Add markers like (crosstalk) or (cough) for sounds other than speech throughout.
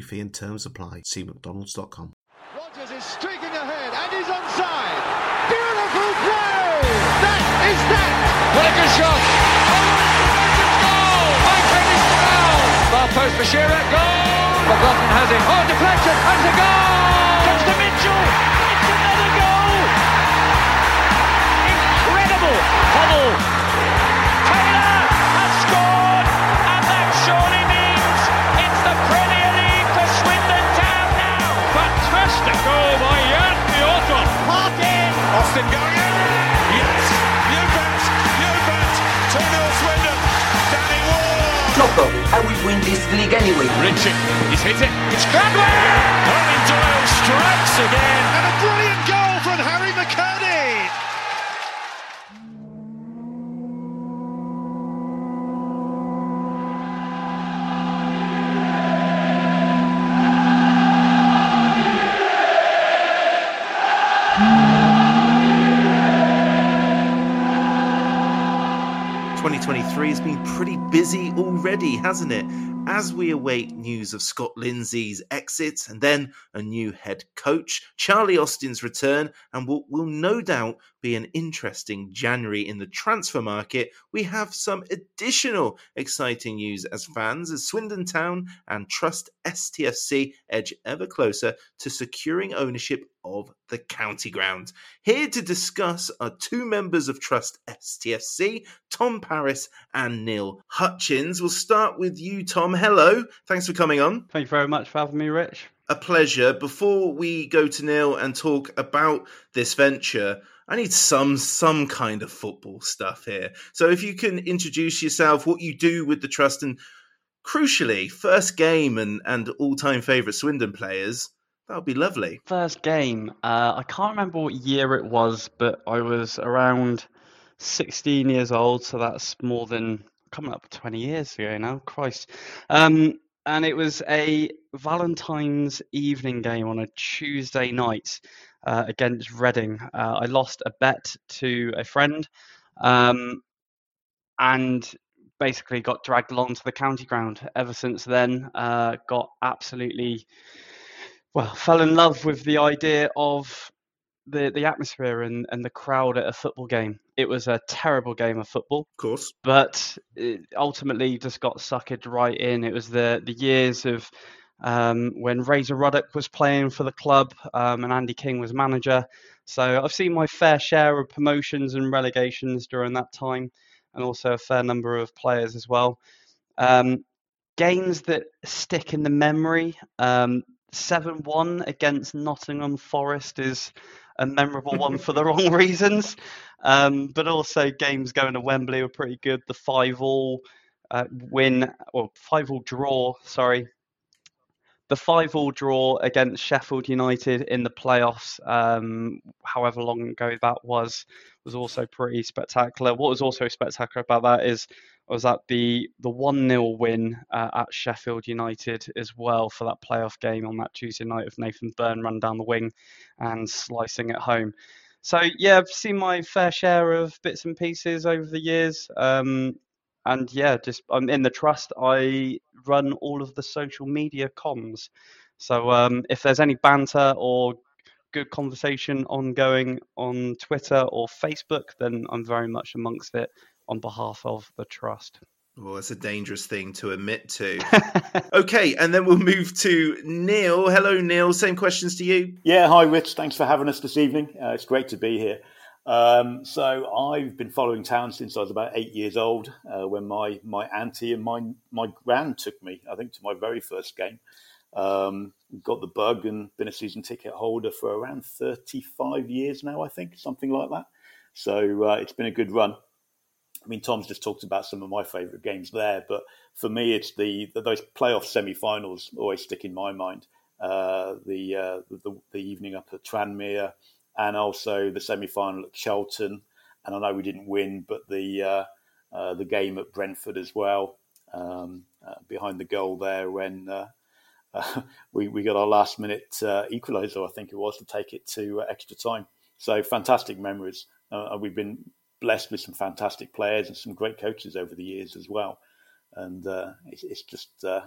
fee and terms apply. See McDonald's.com. Rogers is streaking ahead and he's onside. Beautiful play! That is that! What a good shot! Goal! By Dennis Brown! Far post for Shearer, goal! McLaughlin has it. Oh, deflection, and it's a goal! Comes to Mitchell! It's another goal! Incredible! Hubble! Taylor Austin going in! Yes! You bet! You bet! 2-0 Swindon! Danny Ward! Jocko, I will win this league anyway. Richie, he's hit it. It's Gladwin! Colin Doyle strikes again. And a brilliant goal from Harry McKirdy. Already, hasn't it? As we await news of Scott Lindsey's exit and then a new head coach, Charlie Austin's return, and what will no doubt be an interesting January in the transfer market, we have some additional exciting news as fans as Swindon Town and Trust STFC edge ever closer to securing ownership of the county ground. Here to discuss are two members of Trust STFC, Tom Paris and Neil Hutchings. We'll start with you, Tom. Hello. Thanks for coming on. Thank you very much for having me, Rich. A pleasure. Before we go to Neil and talk about this venture, I need some some kind of football stuff here. So if you can introduce yourself, what you do with the trust, and crucially, first game and and all time favourite Swindon players, that would be lovely. First game, uh, I can't remember what year it was, but I was around 16 years old, so that's more than coming up 20 years ago now. Christ. Um, and it was a Valentine's evening game on a Tuesday night uh, against Reading. Uh, I lost a bet to a friend um, and basically got dragged along to the county ground. Ever since then, uh, got absolutely, well, fell in love with the idea of the, the atmosphere and, and the crowd at a football game. It was a terrible game of football Of course. but it ultimately just got suckered right in. It was the the years of um, when Razor Ruddock was playing for the club um, and Andy King was manager. So I've seen my fair share of promotions and relegations during that time, and also a fair number of players as well. Um, games that stick in the memory. Um, 7-1 against Nottingham Forest is a memorable one for the wrong reasons. Um, but also games going to Wembley were pretty good. The 5 all uh, win, or 5 all draw, sorry, the five-all draw against Sheffield United in the playoffs, um, however long ago that was, was also pretty spectacular. What was also spectacular about that is was that the the one 0 win uh, at Sheffield United as well for that playoff game on that Tuesday night of Nathan Byrne run down the wing and slicing it home. So yeah, I've seen my fair share of bits and pieces over the years. Um, and yeah, just I'm in the trust. I run all of the social media comms. So um, if there's any banter or good conversation ongoing on Twitter or Facebook, then I'm very much amongst it on behalf of the trust. Well, it's a dangerous thing to admit to. (laughs) okay, and then we'll move to Neil. Hello, Neil. Same questions to you. Yeah, hi, Rich. Thanks for having us this evening. Uh, it's great to be here. Um, so I've been following town since I was about eight years old, uh, when my my auntie and my my gran took me. I think to my very first game. Um, got the bug and been a season ticket holder for around 35 years now, I think, something like that. So uh, it's been a good run. I mean, Tom's just talked about some of my favourite games there, but for me, it's the, those playoff semi-finals always stick in my mind. Uh, the, uh, the, the evening up at Tranmere, and also the semi-final at Charlton. And I know we didn't win, but the uh, uh the game at Brentford as well, um, uh, behind the goal there when uh, (laughs) we we got our last minute equaliser, I think it was, to take it to extra time. So fantastic memories. we've been blessed with some fantastic players and some great coaches over the years as well. And uh, it's, it's, just uh,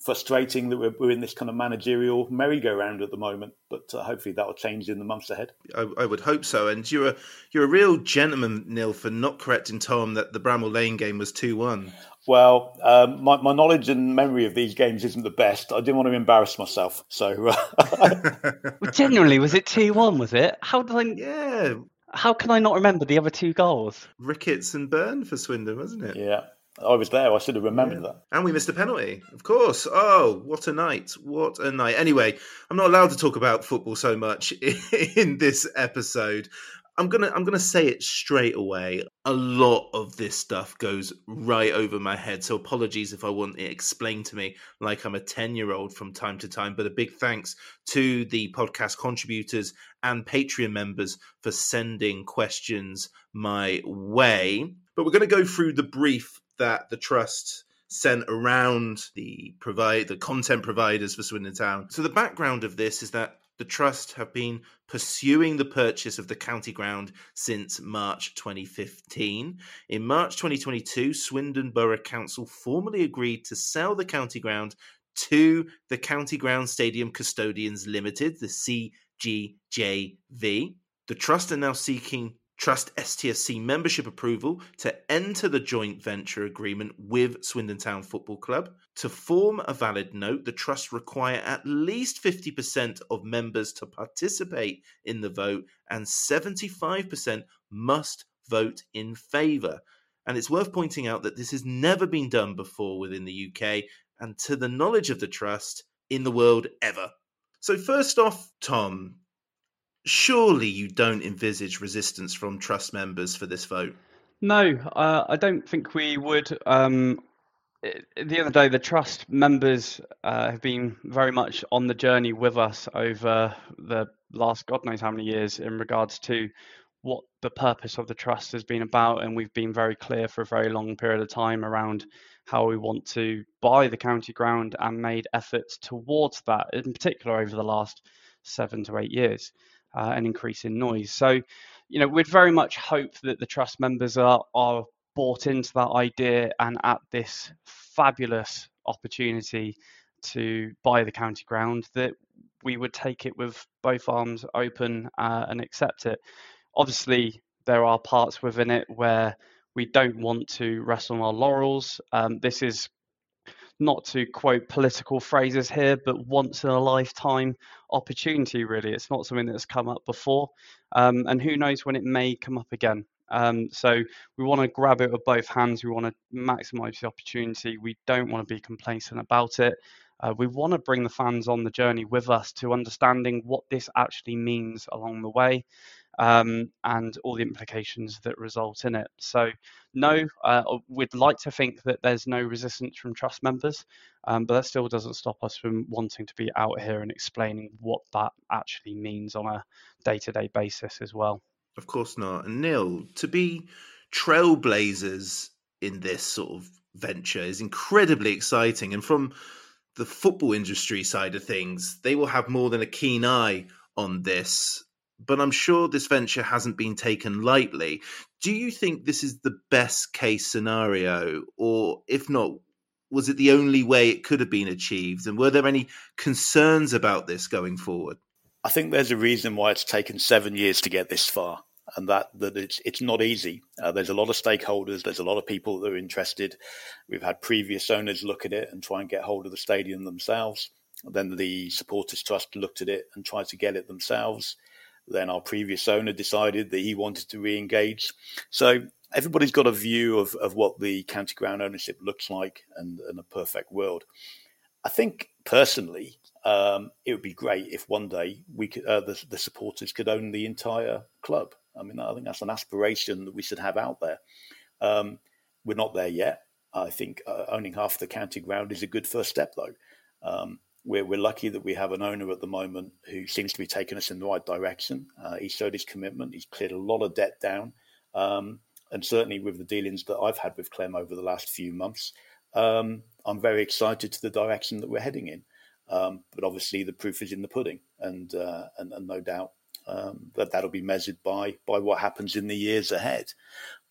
frustrating that we're, we're, in this kind of managerial merry-go-round at the moment. But uh, hopefully that will change in the months ahead. I, I, would hope so. And you're a you're a real gentleman, Neil, for not correcting Tom that the Bramall Lane game was two one. Well, um, my, my knowledge and memory of these games isn't the best. I didn't want to embarrass myself, so. Uh, (laughs) well, generally, was it two one? Was it? How did I? Yeah, how can I not remember the other two goals? Ricketts and Byrne for Swindon, wasn't it? Yeah. I was there. I should have remembered yeah. that. And we missed a penalty, of course. Oh, what a night. What a night. Anyway, I'm not allowed to talk about football so much (laughs) in this episode. I'm gonna I'm gonna say it straight away. A lot of this stuff goes right over my head, so apologies if I want it explained to me like I'm a ten year old from time to time. But a big thanks to the podcast contributors and Patreon members for sending questions my way. But we're going to go through the brief that the trust sent around the provide the content providers for Swindon Town. So the background of this is that the Trust have been pursuing the purchase of the county ground since March 2015. In March 2022, Swindon Borough Council formally agreed to sell the county ground to the County Ground Stadium Custodians Limited, the CGJV. The Trust are now seeking Trust STFC membership approval to enter the joint venture agreement with Swindon Town Football Club. To form a valid note, the Trust require at least 50% of members to participate in the vote, and 75% must vote in favour. And it's worth pointing out that this has never been done before within the UK, and to the knowledge of the Trust, in the world ever. So, first off, Tom, surely you don't envisage resistance from trust members for this vote. No, uh, I don't think we would. Um, the other day, the trust members uh, have been very much on the journey with us over the last God knows how many years in regards to what the purpose of the trust has been about. And we've been very clear for a very long period of time around how we want to buy the county ground and made efforts towards that, in particular over the last seven to eight years uh, an increase in noise. So, you know, we'd very much hope that the trust members are, are bought into that idea and at this fabulous opportunity to buy the county ground that we would take it with both arms open uh, and accept it. Obviously, there are parts within it where we don't want to rest on our laurels. Um, this is not to quote political phrases here, but once in a lifetime opportunity, really. It's not something that's come up before. Um, and who knows when it may come up again. Um, so we want to grab it with both hands. We want to maximize the opportunity. We don't want to be complacent about it. Uh, we want to bring the fans on the journey with us to understanding what this actually means along the way. Um, and all the implications that result in it. So, no, uh, we'd like to think that there's no resistance from trust members, um, but that still doesn't stop us from wanting to be out here and explaining what that actually means on a day to day basis as well. Of course not. And Neil, to be trailblazers in this sort of venture is incredibly exciting. And from the football industry side of things, they will have more than a keen eye on this. But I'm sure this venture hasn't been taken lightly. Do you think this is the best case scenario? Or if not, was it the only way it could have been achieved? And were there any concerns about this going forward? I think there's a reason why it's taken seven years to get this far and that that it's it's not easy. Uh, there's a lot of stakeholders. There's a lot of people that are interested. We've had previous owners look at it and try and get hold of the stadium themselves. Then the supporters trust looked at it and tried to get it themselves. Then our previous owner decided that he wanted to re-engage. So everybody's got a view of, of what the county ground ownership looks like and, and a perfect world. I think personally, um, it would be great if one day we could, uh, the, the supporters could own the entire club. I mean, I think that's an aspiration that we should have out there. Um, we're not there yet. I think uh, owning half the county ground is a good first step, though. Um, we're, we're lucky that we have an owner at the moment who seems to be taking us in the right direction. Uh, he showed his commitment. He's cleared a lot of debt down. Um, and certainly with the dealings that I've had with Clem over the last few months, um, I'm very excited to the direction that we're heading in. Um, but obviously, the proof is in the pudding, and uh, and, and, no doubt um, that that'll be measured by by what happens in the years ahead.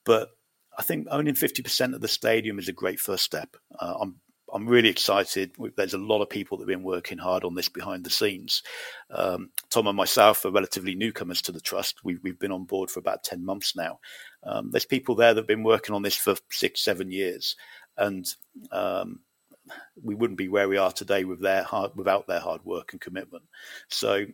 But I think owning 50% of the stadium is a great first step. Uh, I'm I'm really excited. There's a lot of people that have been working hard on this behind the scenes. Um, Tom and myself are relatively newcomers to the trust. We've, we've been on board for about 10 months now. Um, there's people there that have been working on this for six, seven years. And um, we wouldn't be where we are today with their hard, without their hard work and commitment. So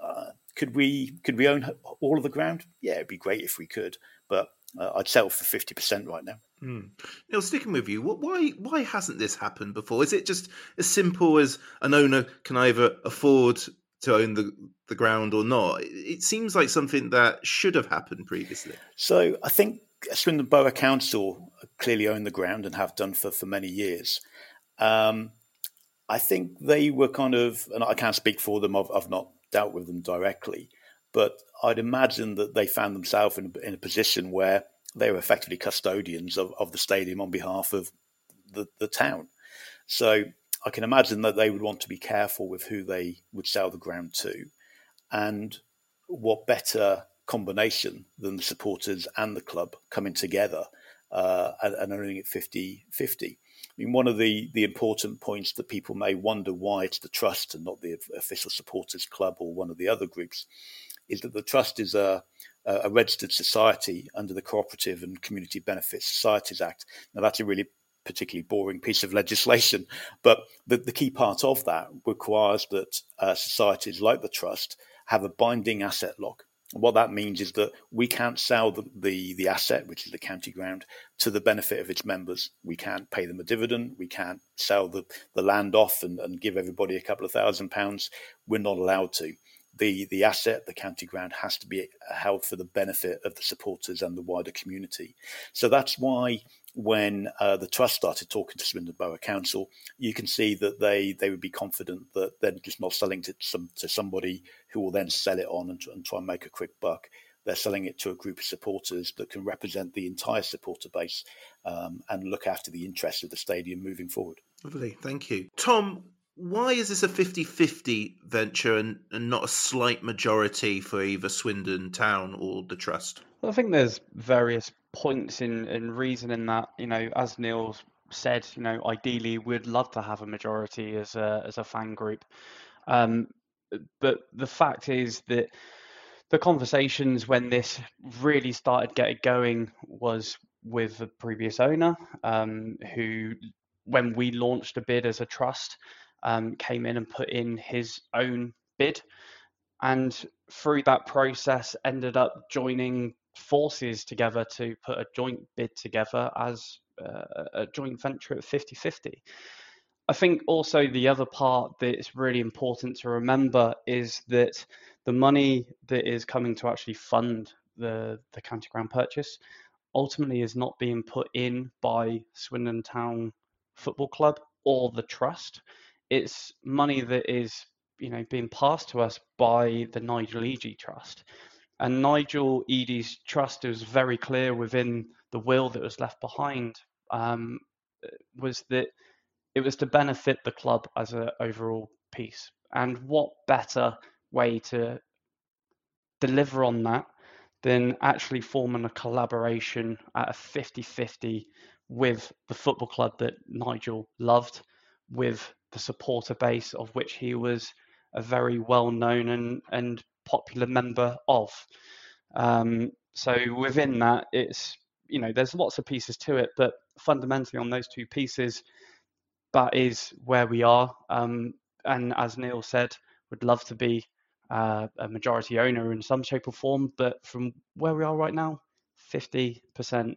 uh, could we could we own all of the ground? Yeah, it'd be great if we could, but uh, I'd settle for fifty percent right now. Mm. Neil, sticking with you, why why hasn't this happened before? Is it just as simple as an owner can either afford to own the the ground or not? It seems like something that should have happened previously. So I think Swindon Borough Council clearly own the ground and have done for for many years. Um, I think they were kind of, and I can't speak for them. I've, I've not dealt with them directly, but I'd imagine that they found themselves in, in a position where they were effectively custodians of, of the stadium on behalf of the, the town. So I can imagine that they would want to be careful with who they would sell the ground to. And what better combination than the supporters and the club coming together uh, and, and owning it 50 50. I mean, one of the, the important points that people may wonder why it's the trust and not the official supporters club or one of the other groups is that the trust is a, a registered society under the Cooperative and Community Benefit Societies Act. Now, that's a really particularly boring piece of legislation, but the, the key part of that requires that uh, societies like the trust have a binding asset lock what that means is that we can't sell the, the, the, asset, which is the county ground, to the benefit of its members. We can't pay them a dividend. We can't sell the, the land off and, and give everybody a couple of thousand pounds. We're not allowed to. The, the asset, the county ground, has to be held for the benefit of the supporters and the wider community. So that's why when uh, the trust started talking to Swindon Borough Council, you can see that they they would be confident that they're just not selling to some to somebody who will then sell it on and, and try and make a quick buck. They're selling it to a group of supporters that can represent the entire supporter base um, and look after the interests of the stadium moving forward. Lovely, thank you, Tom. Why is this a 50-50 venture and, and not a slight majority for either Swindon Town or the Trust? Well, I think there's various points in, in that, you know, as Neil said, you know, ideally we'd love to have a majority as a, as a fan group. Um, but the fact is that the conversations when this really started getting going was with the previous owner, um, who, when we launched a bid as a trust, um, came in and put in his own bid. And through that process, ended up joining forces together to put a joint bid together as uh, a joint venture at 50 50. I think also the other part that's really important to remember is that the money that is coming to actually fund the the county ground purchase ultimately is not being put in by Swindon Town Football Club or the trust. It's money that is, you know, being passed to us by the Nigel Eadie Trust. And Nigel Eadie's trust was very clear within the will that was left behind um, was that it was to benefit the club as an overall piece. And what better way to deliver on that than actually forming a collaboration at a 50 50 with the football club that Nigel loved, with the supporter base of which he was a very well known and, and popular member of. Um, so within that, it's you know there's lots of pieces to it, but fundamentally on those two pieces, that is where we are. Um, and as Neil said, would love to be uh, a majority owner in some shape or form, but from where we are right now, 50%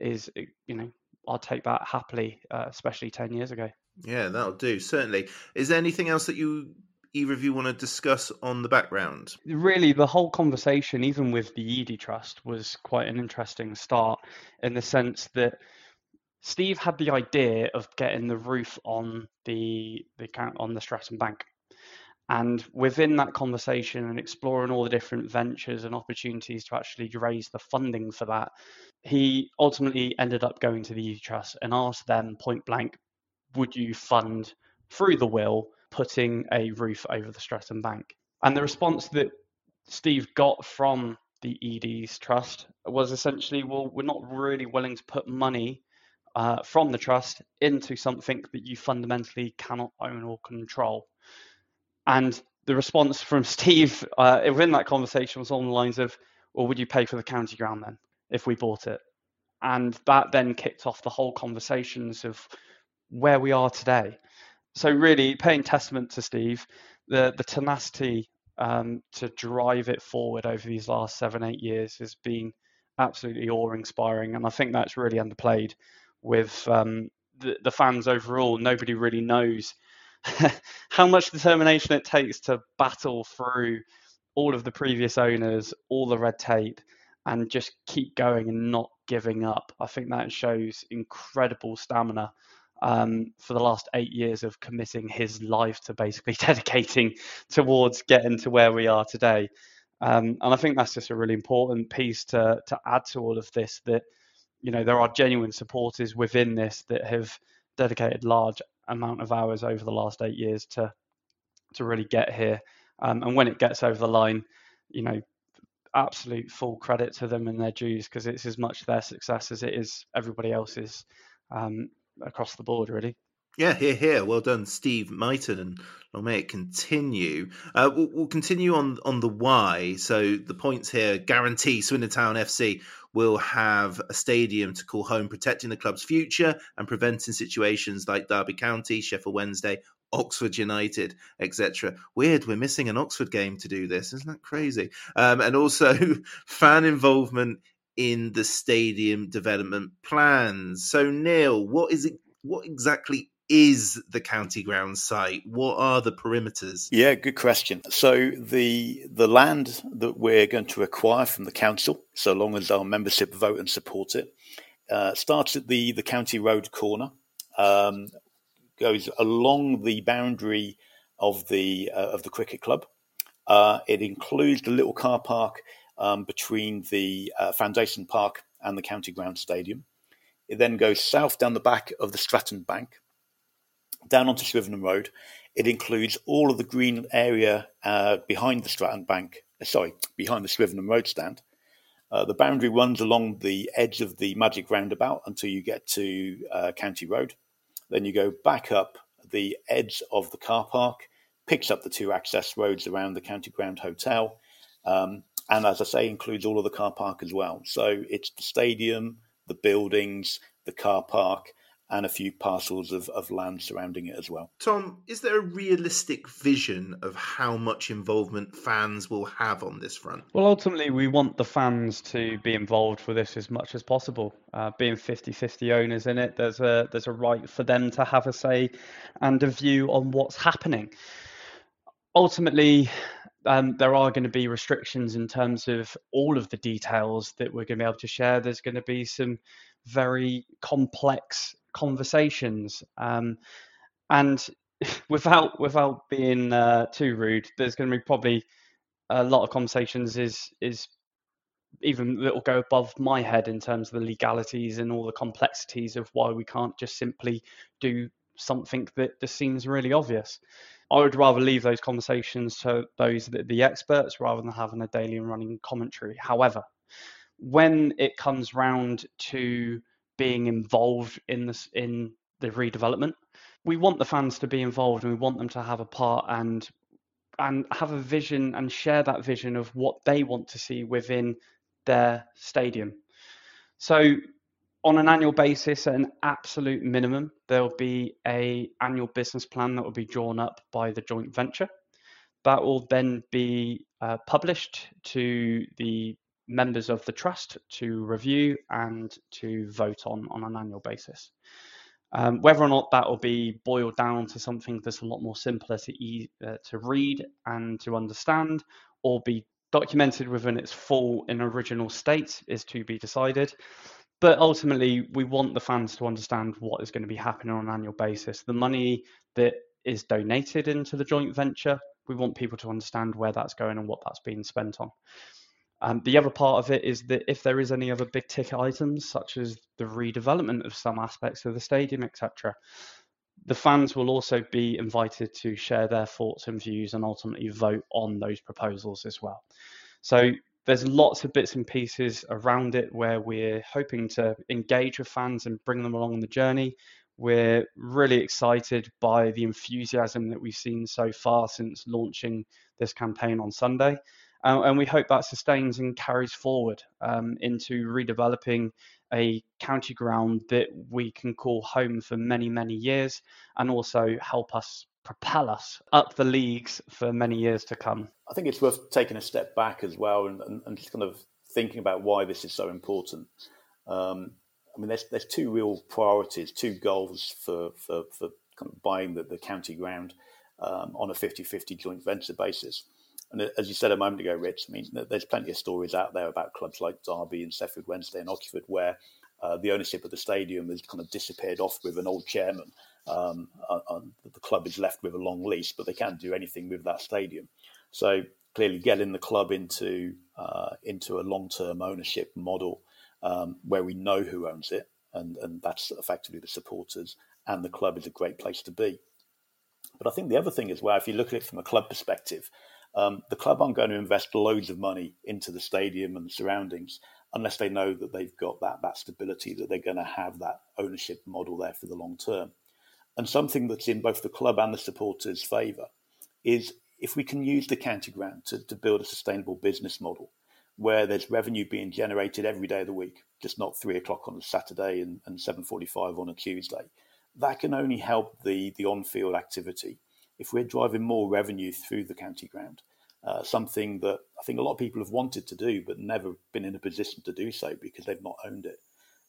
is you know I'll take that happily, uh, especially 10 years ago. Yeah, that'll do. Certainly. Is there anything else that you either of you want to discuss on the background? Really, the whole conversation, even with the Eadie Trust, was quite an interesting start in the sense that Steve had the idea of getting the roof on the the on the Stratton Bank. And within that conversation and exploring all the different ventures and opportunities to actually raise the funding for that, he ultimately ended up going to the Eadie Trust and asked them point blank, would you fund through the will putting a roof over the Stratton Bank? And the response that Steve got from the Eadie's trust was essentially, well, we're not really willing to put money uh, from the trust into something that you fundamentally cannot own or control. And the response from (laughs) Steve uh, within that conversation was on the lines of, well, would you pay for the county ground then if we bought it? And that then kicked off the whole conversations of where we are today. So really paying testament to Steve, the the tenacity um, to drive it forward over these last seven eight years has been absolutely awe inspiring, and I think that's really underplayed with um, the, the fans overall. Nobody really knows (laughs) how much determination it takes to battle through all of the previous owners, all the red tape, and just keep going and not giving up. I think that shows incredible stamina um, for the last eight years of committing his life to basically (laughs) dedicating towards getting to where we are today. Um, and I think that's just a really important piece to to add to all of this. That you know there are genuine supporters within this that have dedicated large amount of hours over the last eight years to to really get here. Um, and when it gets over the line, you know, absolute full credit to them and their dues because it's as much their success as it is everybody else's. Um, across the board, really. Yeah, here, here. Well done, Steve Myton, and long may it continue. Uh, we'll, we'll, continue on on the why. So the points here guarantee Swindon Town FC will have a stadium to call home, protecting the club's future and preventing situations like Derby County, Sheffield Wednesday, Oxford United, etc. Weird, we're missing an Oxford game to do this. Isn't that crazy? Um, and also (laughs) fan involvement in the stadium development plans. So, Neil, what is it? What exactly is the county ground site? What are the perimeters? Yeah, good question. So the the land that we're going to acquire from the council, so long as our membership vote and support it, uh, starts at the the county road corner, um, goes along the boundary of the uh, of the cricket club. Uh, it includes the little car park um, between the uh, Foundation Park and the County Ground Stadium. It then goes south down the back of the Stratton Bank, down onto Shrivenham Road. It includes all of the green area uh, behind the Stratton Bank, uh, sorry, behind the Shrivenham Road stand. Uh, the boundary runs along the edge of the Magic Roundabout until you get to uh, County Road. Then you go back up the edge of the car park, picks up the two access roads around the County Ground Hotel, um, and as I say, includes all of the car park as well. So it's the stadium, the buildings, the car park, and a few parcels of, of land surrounding it as well. Tom, is there a realistic vision of how much involvement fans will have on this front? Well, ultimately, we want the fans to be involved with this as much as possible. Uh, being 50-50 owners in it, there's a there's a right for them to have a say and a view on what's happening. Ultimately, um, there are going to be restrictions in terms of all of the details that we're going to be able to share. There's going to be some very complex conversations. Um, and (laughs) without without being uh, too rude, there's going to be probably a lot of conversations is is even that will go above my head in terms of the legalities and all the complexities of why we can't just simply do something that just seems really obvious. I would rather leave those conversations to those that the experts rather than having a daily and running commentary. However, when it comes round to being involved in this in the redevelopment. We want the fans to be involved and we want them to have a part and and have a vision and share that vision of what they want to see within their stadium. So on an annual basis at an absolute minimum there'll be a annual business plan that will be drawn up by the joint venture that will then be uh, published to the members of the trust to review and to vote on on an annual basis. Um, whether or not that will be boiled down to something that's a lot more simpler to e- uh, to read and to understand, or be documented within its full and original state, is to be decided. But ultimately, we want the fans to understand what is going to be happening on an annual basis. The money that is donated into the joint venture, we want people to understand where that's going and what that's being spent on. Um, the other part of it is that if there is any other big ticket items, such as the redevelopment of some aspects of the stadium, etc., the fans will also be invited to share their thoughts and views and ultimately vote on those proposals as well. So there's lots of bits and pieces around it where we're hoping to engage with fans and bring them along on the journey. We're really excited by the enthusiasm that we've seen so far since launching this campaign on Sunday. Uh, and we hope that sustains and carries forward um, into redeveloping a county ground that we can call home for many, many years and also help us propel us up the leagues for many years to come. I think it's worth taking a step back as well and, and, and just kind of thinking about why this is so important. Um, I mean, there's, there's two real priorities, two goals for, for, for kind of buying the, the county ground um, on a 50 50 joint venture basis. And as you said a moment ago, Rich, I mean, there's plenty of stories out there about clubs like Derby and Sheffield Wednesday and Oxford where uh, the ownership of the stadium has kind of disappeared off with an old chairman. Um, and the club is left with a long lease, but they can't do anything with that stadium. So clearly, getting the club into uh, into a long term ownership model um, where we know who owns it, and, and that's effectively the supporters, and the club is a great place to be. But I think the other thing is where, if you look at it from a club perspective, um, the club aren't going to invest loads of money into the stadium and the surroundings unless they know that they've got that, that stability, that they're going to have that ownership model there for the long term. And something that's in both the club and the supporters' favour is if we can use the county ground to, to build a sustainable business model where there's revenue being generated every day of the week, just not three o'clock on a Saturday and, and 7.45 on a Tuesday, that can only help the, the on-field activity if we're driving more revenue through the county ground, uh, something that I think a lot of people have wanted to do but never been in a position to do so because they've not owned it.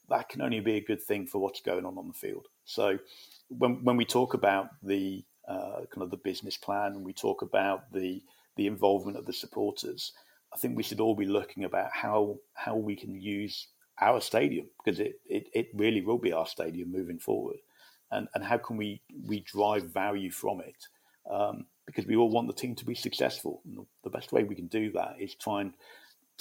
That can only be a good thing for what's going on on the field. So when when we talk about the uh, kind of the business plan and we talk about the the involvement of the supporters, I think we should all be looking about how how we can use our stadium because it, it, it really will be our stadium moving forward and, and how can we we drive value from it um, because we all want the team to be successful. And the best way we can do that is try and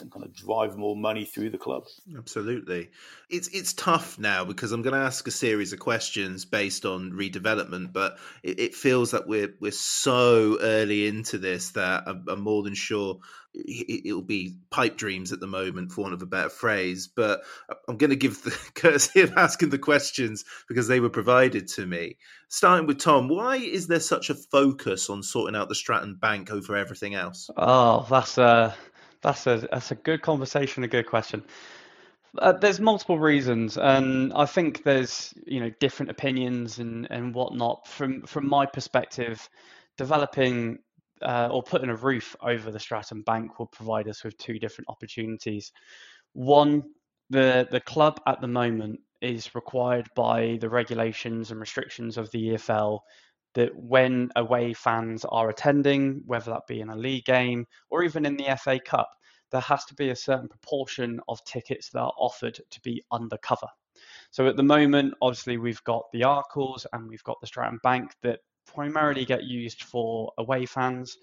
and kind of drive more money through the club. Absolutely, it's it's tough now because I'm going to ask a series of questions based on redevelopment, but it, it feels that we're we're so early into this that I'm, I'm more than sure it, will be pipe dreams at the moment, for want of a better phrase. But I'm going to give the (laughs) courtesy of asking the questions because they were provided to me. Starting with Tom, why is there such a focus on sorting out the Stratton Bank over everything else? Oh, that's a that's a that's a good conversation, a good question. Uh, there's multiple reasons, and I think there's you know different opinions and and whatnot. From from my perspective, developing uh, or putting a roof over the Stratton Bank will provide us with two different opportunities. One, the the club at the moment is required by the regulations and restrictions of the EFL that when away fans are attending, whether that be in a league game or even in the FA Cup, there has to be a certain proportion of tickets that are offered to be undercover. So at the moment, obviously, we've got the Arkells and we've got the Stratton Bank that primarily get used for away fans.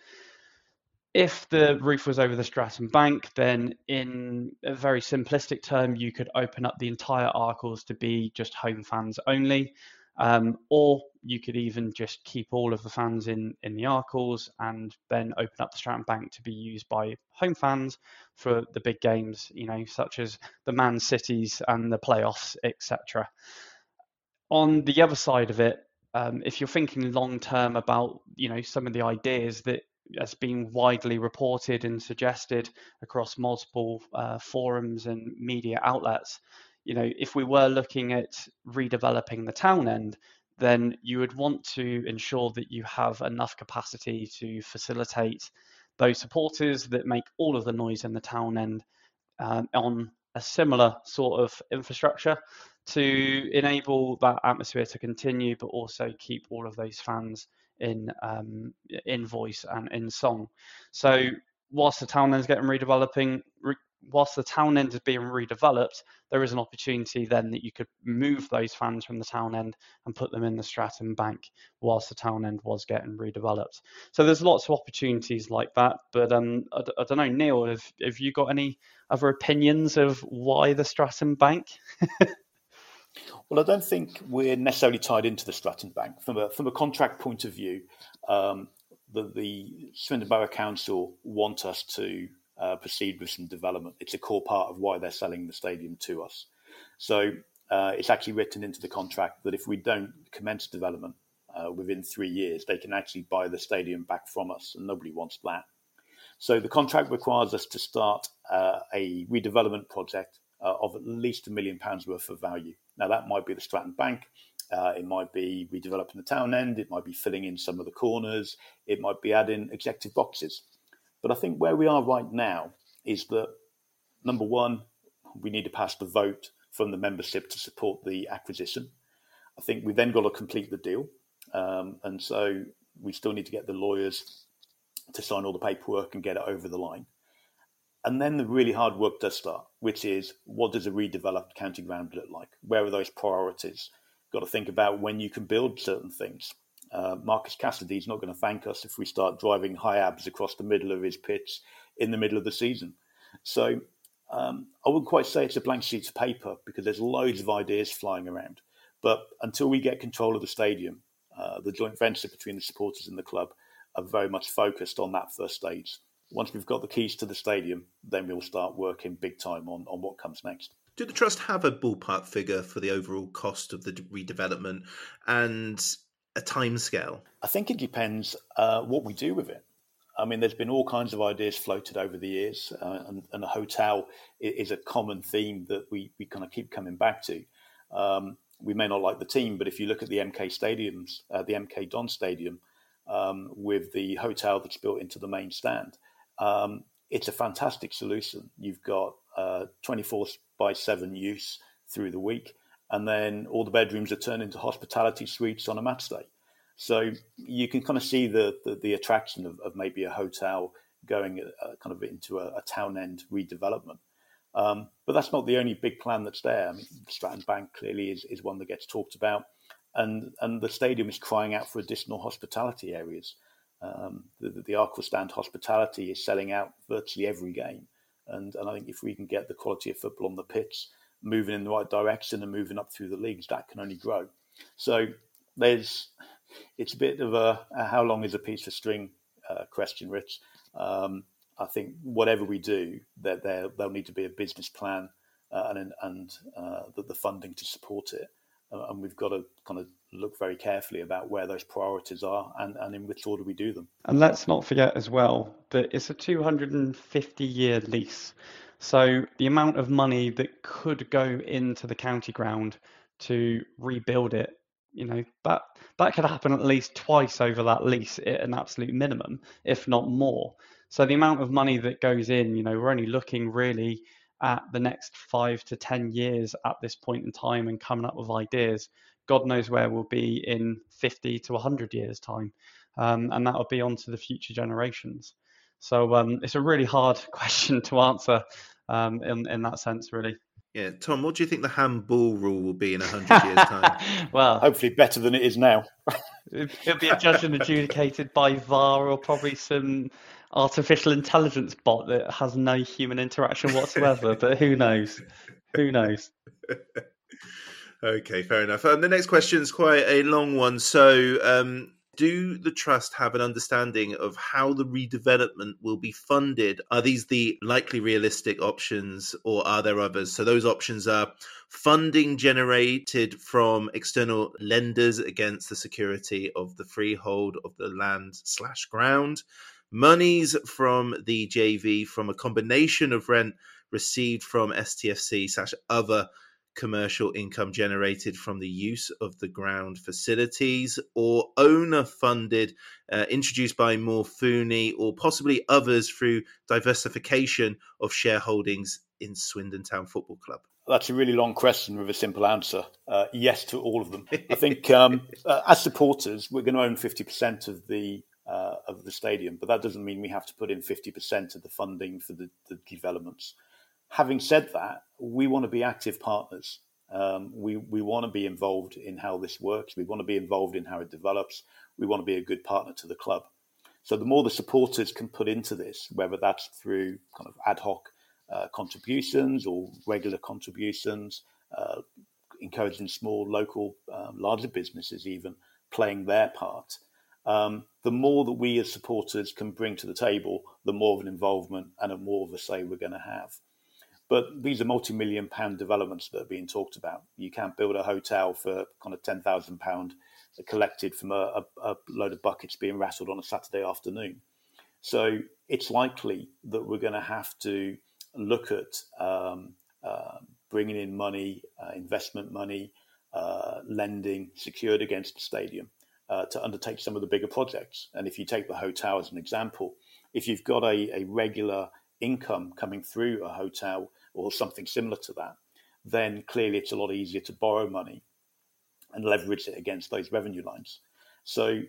If the roof was over the Stratton Bank, then in a very simplistic term, you could open up the entire Arkells to be just home fans only. Um, or you could even just keep all of the fans in in the Arkells and then open up the Stratton Bank to be used by home fans for the big games, you know, such as the Man Cities and the playoffs, etc. On the other side of it, um, if you're thinking long term about, you know, some of the ideas that has been widely reported and suggested across multiple uh, forums and media outlets, you know, if we were looking at redeveloping the town end, then you would want to ensure that you have enough capacity to facilitate those supporters that make all of the noise in the town end um, on a similar sort of infrastructure to enable that atmosphere to continue, but also keep all of those fans in um, in voice and in song. So whilst the town end is getting redeveloping, re- whilst the town end is being redeveloped, there is an opportunity then that you could move those fans from the town end and put them in the Stratton Bank whilst the town end was getting redeveloped. So there's lots of opportunities like that. But um, I, I don't know, Neil, have, have you got any other opinions of why the Stratton Bank? (laughs) Well, I don't think we're necessarily tied into the Stratton Bank from a from a contract point of view. Um, the, the Swindon Borough Council want us to uh, proceed with some development. It's a core part of why they're selling the stadium to us. So uh, it's actually written into the contract that if we don't commence development uh, within three years, they can actually buy the stadium back from us, and nobody wants that. So the contract requires us to start uh, a redevelopment project uh, of at least a million pounds worth of value. Now that might be the Stratton Bank. Uh, it might be redeveloping the town end. It might be filling in some of the corners. It might be adding executive boxes. But I think where we are right now is that number one, we need to pass the vote from the membership to support the acquisition. I think we then got to complete the deal. Um, and so we still need to get the lawyers to sign all the paperwork and get it over the line. And then the really hard work does start, which is what does a redeveloped county ground look like? Where are those priorities? Got to think about when you can build certain things. Uh, Marcus Cassidy is not going to thank us if we start driving high abs across the middle of his pitch in the middle of the season. So um, I wouldn't quite say it's a blank sheet of paper because there's loads of ideas flying around. But until we get control of the stadium, uh, the joint venture between the supporters and the club are very much focused on that first stage. Once we've got the keys to the stadium, then we'll start working big time on, on what comes next. Do the trust have a ballpark figure for the overall cost of the redevelopment? And a timescale? I think it depends uh, what we do with it. I mean, there's been all kinds of ideas floated over the years, uh, and, and, a hotel is a common theme that we, we kind of keep coming back to. Um, we may not like the team, but if you look at the MK stadiums, uh, the MK Don Stadium, um, with the hotel that's built into the main stand, um, it's a fantastic solution. You've got uh, 24 by 7 use through the week and then all the bedrooms are turned into hospitality suites on a match day. So you can kind of see the the, the attraction of, of, maybe a hotel going uh, kind of into a, a town end redevelopment. Um, but that's not the only big plan that's there. I mean, Stratton Bank clearly is, is one that gets talked about, and and the stadium is crying out for additional hospitality areas. Um, the, the, Stand hospitality is selling out virtually every game, and and I think if we can get the quality of football on the pitch moving in the right direction and moving up through the leagues, that can only grow. So there's it's a bit of a, a how long is a piece of string uh, question, Rich. Um, I think whatever we do, there, there there'll need to be a business plan uh, and and uh, the, the, funding to support it, uh, and we've got to kind of look very carefully about where those priorities are and, and in which order we do them. And let's not forget as well that it's a 250 year lease. So the amount of money that could go into the county ground to rebuild it, you know, that that could happen at least twice over that lease at an absolute minimum, if not more. So the amount of money that goes in, you know, we're only looking really at the next five to ten years at this point in time and coming up with ideas. God knows where we'll be in 50 to 100 years' time, um, and that'll be on to the future generations. So um, it's a really hard (laughs) question to answer um, in in that sense, really. Yeah, Tom, what do you think the handball rule will be in hundred years' time? (laughs) well, hopefully better than it is now. it'll be judged and adjudicated by VAR or probably some artificial intelligence bot that has no human interaction whatsoever. but who knows? Who knows? (laughs) okay, fair enough. Um, the next question is quite a long one. So, um, do the trust have an understanding of how the redevelopment will be funded? Are these the likely realistic options or are there others? So those options are funding generated from external lenders against the security of the freehold of the land slash ground, monies from the JV from a combination of rent received from STFC slash other commercial income generated from the use of the ground facilities or owner funded, uh, introduced by Morfuni or possibly others through diversification of shareholdings in Swindon Town Football Club? That's a really long question with a simple answer. Uh, yes to all of them. I think (laughs) um, uh, as supporters, we're going to own 50% of the uh, of the stadium, but that doesn't mean we have to put in 50% of the funding for the, the developments having said that, we want to be active partners. Um, we we want to be involved in how this works. We want to be involved in how it develops. We want to be a good partner to the club. So the more the supporters can put into this, whether that's through kind of ad hoc uh, contributions or regular contributions, uh, encouraging small local, um, larger businesses even playing their part. Um, the more that we as supporters can bring to the table, the more of an involvement and a more of a say we're going to have. But these are multi-million pound developments that are being talked about. You can't build a hotel for kind of ten thousand pound collected from a, a, a, load of buckets being rattled on a Saturday afternoon. So it's likely that we're going to have to look at um, uh, bringing in money, uh, investment money, uh, lending secured against the stadium uh, to undertake some of the bigger projects. And if you take the hotel as an example, if you've got a, a regular income coming through a hotel or something similar to that, then clearly it's a lot easier to borrow money and leverage it against those revenue lines. So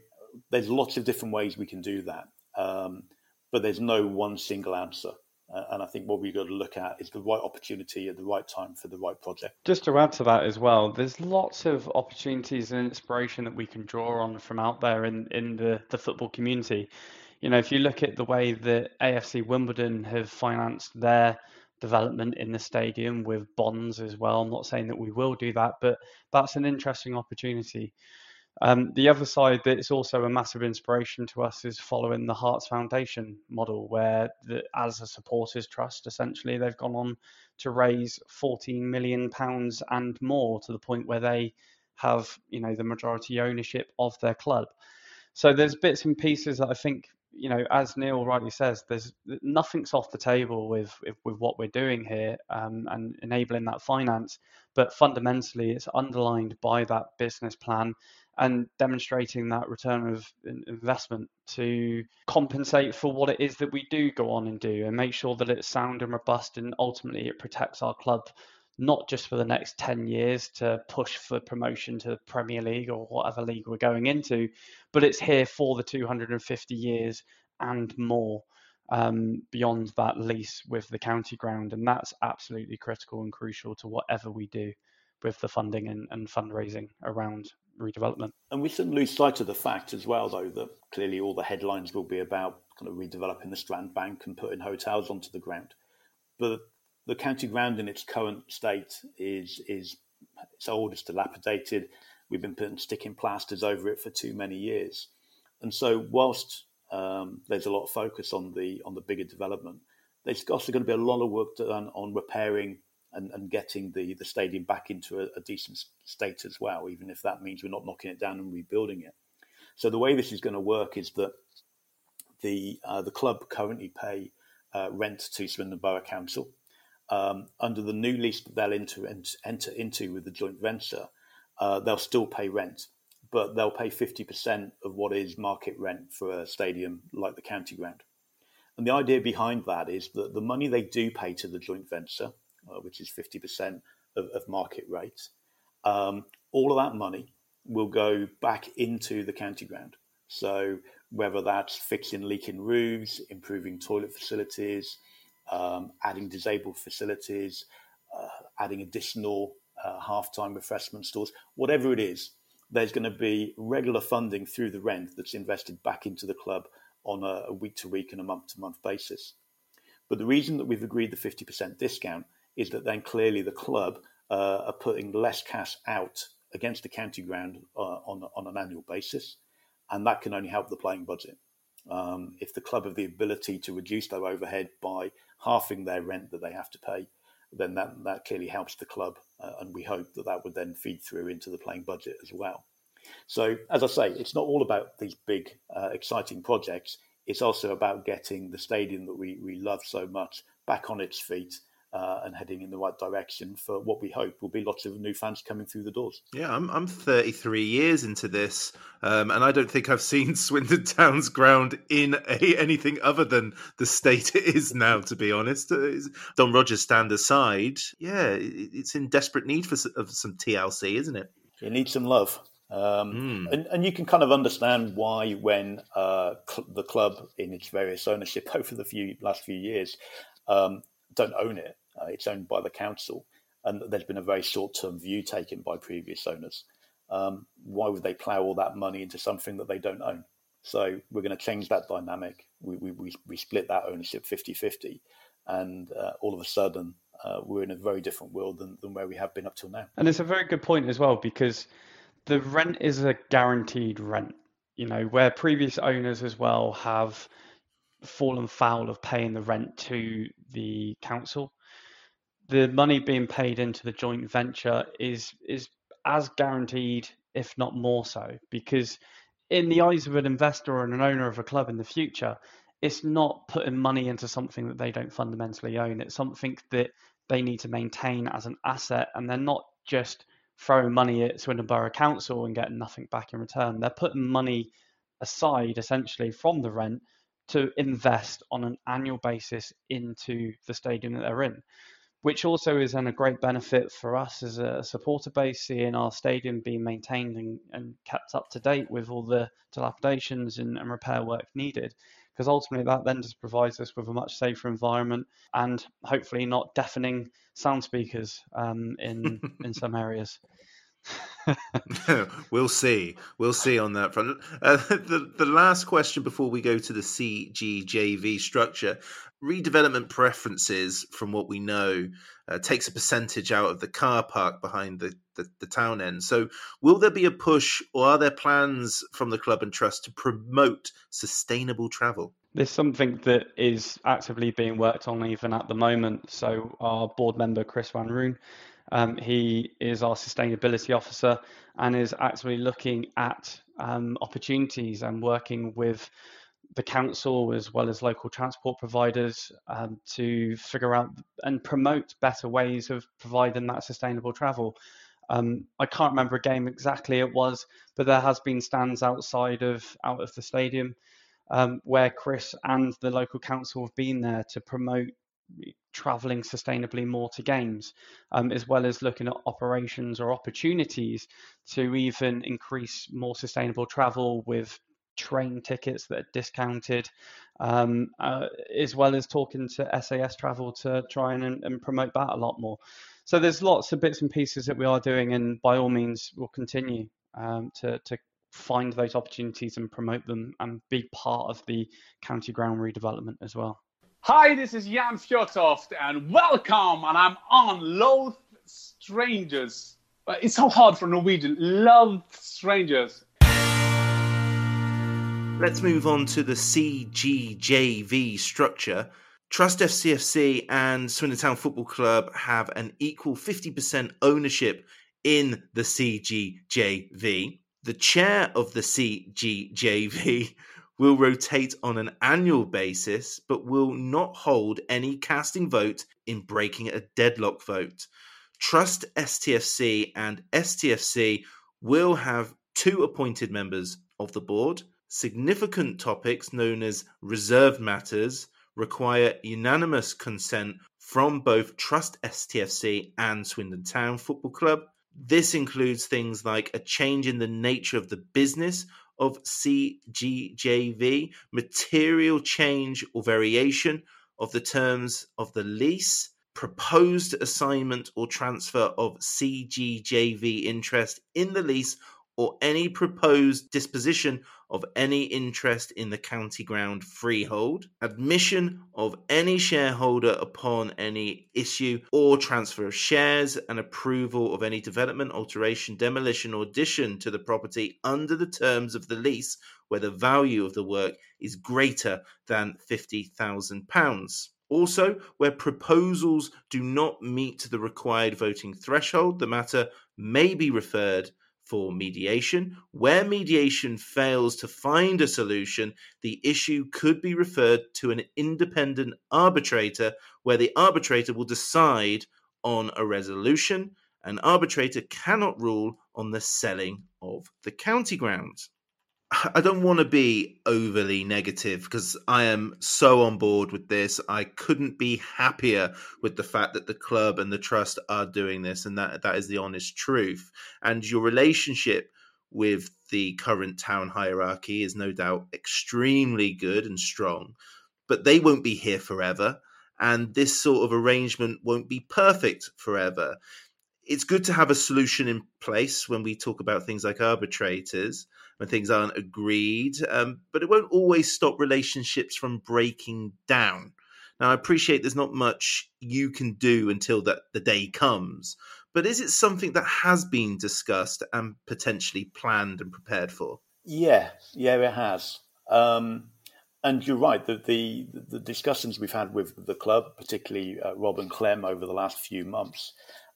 there's lots of different ways we can do that, um, but there's no one single answer. Uh, and I think what we've got to look at is the right opportunity at the right time for the right project. Just to add to that as well, there's lots of opportunities and inspiration that we can draw on from out there in, in the, the football community you know, if you look at the way that AFC Wimbledon have financed their development in the stadium with bonds as well, I'm not saying that we will do that, but that's an interesting opportunity. Um, the other side that's also a massive inspiration to us is following the Hearts Foundation model, where the, as a supporters trust, essentially they've gone on to raise 14 million pounds and more to the point where they have, you know, the majority ownership of their club. So there's bits and pieces that I think you know, as Neil rightly says, there's nothing's off the table with with, what we're doing here um, and enabling that finance. But fundamentally, it's underlined by that business plan and demonstrating that return of investment to compensate for what it is that we do go on and do and make sure that it's sound and robust and ultimately it protects our club not just for the next 10 years to push for promotion to the Premier League or whatever league we're going into, but it's here for the 250 years and more um, beyond that lease with the county ground. And that's absolutely critical and crucial to whatever we do with the funding and, and fundraising around redevelopment. And we shouldn't lose sight of the fact as well, though, that clearly all the headlines will be about kind of redeveloping the Stratton Bank and putting hotels onto the ground. But the county ground in its current state is is it's old, it's dilapidated. We've been putting sticking plasters over it for too many years, and so whilst um, there's a lot of focus on the on the bigger development, there's also going to be a lot of work done on repairing and, and getting the, the stadium back into a, a decent state as well, even if that means we're not knocking it down and rebuilding it. So the way this is going to work is that the uh, the club currently pay uh, rent to Swindon Borough Council, um, under the new lease that they'll enter, enter into with the joint venture, uh, they'll still pay rent, but they'll pay 50% of what is market rent for a stadium like the county ground. And the idea behind that is that the money they do pay to the joint venture, uh, which is 50% of, of market rates, um, all of that money will go back into the county ground. So whether that's fixing leaking roofs, improving toilet facilities, um, adding disabled facilities, uh, adding additional uh, half-time refreshment stores, whatever it is, there's going to be regular funding through the rent that's invested back into the club on a, week to week and a month to month basis. But the reason that we've agreed the 50% discount is that then clearly the club uh, are putting less cash out against the county ground uh, on, on an annual basis. And that can only help the playing budget. Um, if the club have the ability to reduce their overhead by halving their rent that they have to pay, then that, that clearly helps the club. Uh, and we hope that that would then feed through into the playing budget as well. So, as I say, it's not all about these big, uh, exciting projects. It's also about getting the stadium that we, we love so much back on its feet uh, and heading in the right direction for what we hope will be lots of new fans coming through the doors. Yeah, I'm, I'm 33 years into this, um, and I don't think I've seen (laughs) Swindon Town's ground in a, anything other than the state it is now. To be honest, uh, Don Rogers stand aside, yeah, it's in desperate need for of some TLC, isn't it? It needs some love. Um, mm. and, and, you can kind of understand why when uh, cl- the club in its various ownership (laughs) over the few last few years um, don't own it. Uh, it's owned by the council, and there's been a very short-term view taken by previous owners. Um, why would they plough all that money into something that they don't own? So we're going to change that dynamic. We, we, we split that ownership 50-50, and uh, all of a sudden uh, we're in a very different world than, than where we have been up till now. And it's a very good point as well because the rent is a guaranteed rent. You know, where previous owners as well have fallen foul of paying the rent to the council. The money being paid into the joint venture is is as guaranteed, if not more so, because in the eyes of an investor or an owner of a club in the future, it's not putting money into something that they don't fundamentally own. It's something that they need to maintain as an asset, and they're not just throwing money at Swindon Borough Council and getting nothing back in return. They're putting money aside essentially from the rent to invest on an annual basis into the stadium that they're in, which also is a great benefit for us as a supporter base, seeing our stadium being maintained and, and kept up to date with all the dilapidations and, and repair work needed. Because ultimately, that then just provides us with a much safer environment and hopefully not deafening sound speakers um, in (laughs) in some areas. (laughs) we'll see. We'll see on that front. Uh, (laughs) the the last question before we go to the CGJV structure, redevelopment preferences, from what we know, uh, takes a percentage out of the car park behind the, the, the town end. So, will there be a push, or are there plans from the club and trust to promote sustainable travel? There's something that is actively being worked on even at the moment. So, our board member Chris Van Roon um, he is our sustainability officer and is actually looking at um, opportunities and working with the council as well as local transport providers um, to figure out and promote better ways of providing that sustainable travel. Um, I can't remember a game exactly it was, but there has been stands outside of out of the stadium um, where Chris and the local council have been there to promote traveling sustainably more to games, um, as well as looking at operations or opportunities to even increase more sustainable travel with train tickets that are discounted, um, uh, as well as talking to SAS Travel to try and, and promote that a lot more. So there's lots of bits and pieces that we are doing, and by all means, we'll continue um, to, to find those opportunities and promote them and be part of the county ground redevelopment as well. Hi, this is Jan Fjortoft, and welcome. And I'm on Loath Strangers. Uh, it's so hard for Norwegian. Love Strangers. Let's move on to the CGJV structure. Trust STFC and Swindon Town Football Club have an equal 50% ownership in the CGJV. The chair of the CGJV will rotate on an annual basis, but will not hold any casting vote in breaking a deadlock vote. Trust STFC and STFC will have two appointed members of the board. Significant topics known as reserved matters require unanimous consent from both Trust STFC and Swindon Town Football Club. This includes things like a change in the nature of the business of CGJV, material change or variation of the terms of the lease, proposed assignment or transfer of CGJV interest in the lease or any proposed disposition of any interest in the county ground freehold, admission of any shareholder upon any issue or transfer of shares, and approval of any development, alteration, demolition, or addition to the property under the terms of the lease where the value of the work is greater than £50,000. Also, where proposals do not meet the required voting threshold, the matter may be referred for mediation. Where mediation fails to find a solution, the issue could be referred to an independent arbitrator, where the arbitrator will decide on a resolution. An arbitrator cannot rule on the selling of the county grounds. I don't want to be overly negative because I am so on board with this. I couldn't be happier with the fact that the club and the trust are doing this, and that that is the honest truth. And your relationship with the current town hierarchy is no doubt extremely good and strong, but they won't be here forever, and this sort of arrangement won't be perfect forever. It's good to have a solution in place when we talk about things like arbitrators when things aren't agreed. Um, but it won't always stop relationships from breaking down. Now, I appreciate there's not much you can do until that the day comes, but is it something that has been discussed and potentially planned and prepared for? Yeah, yeah, it has. Um, and you're right. The, the, the discussions we've had with the club, particularly uh, Rob and Clem, over the last few months,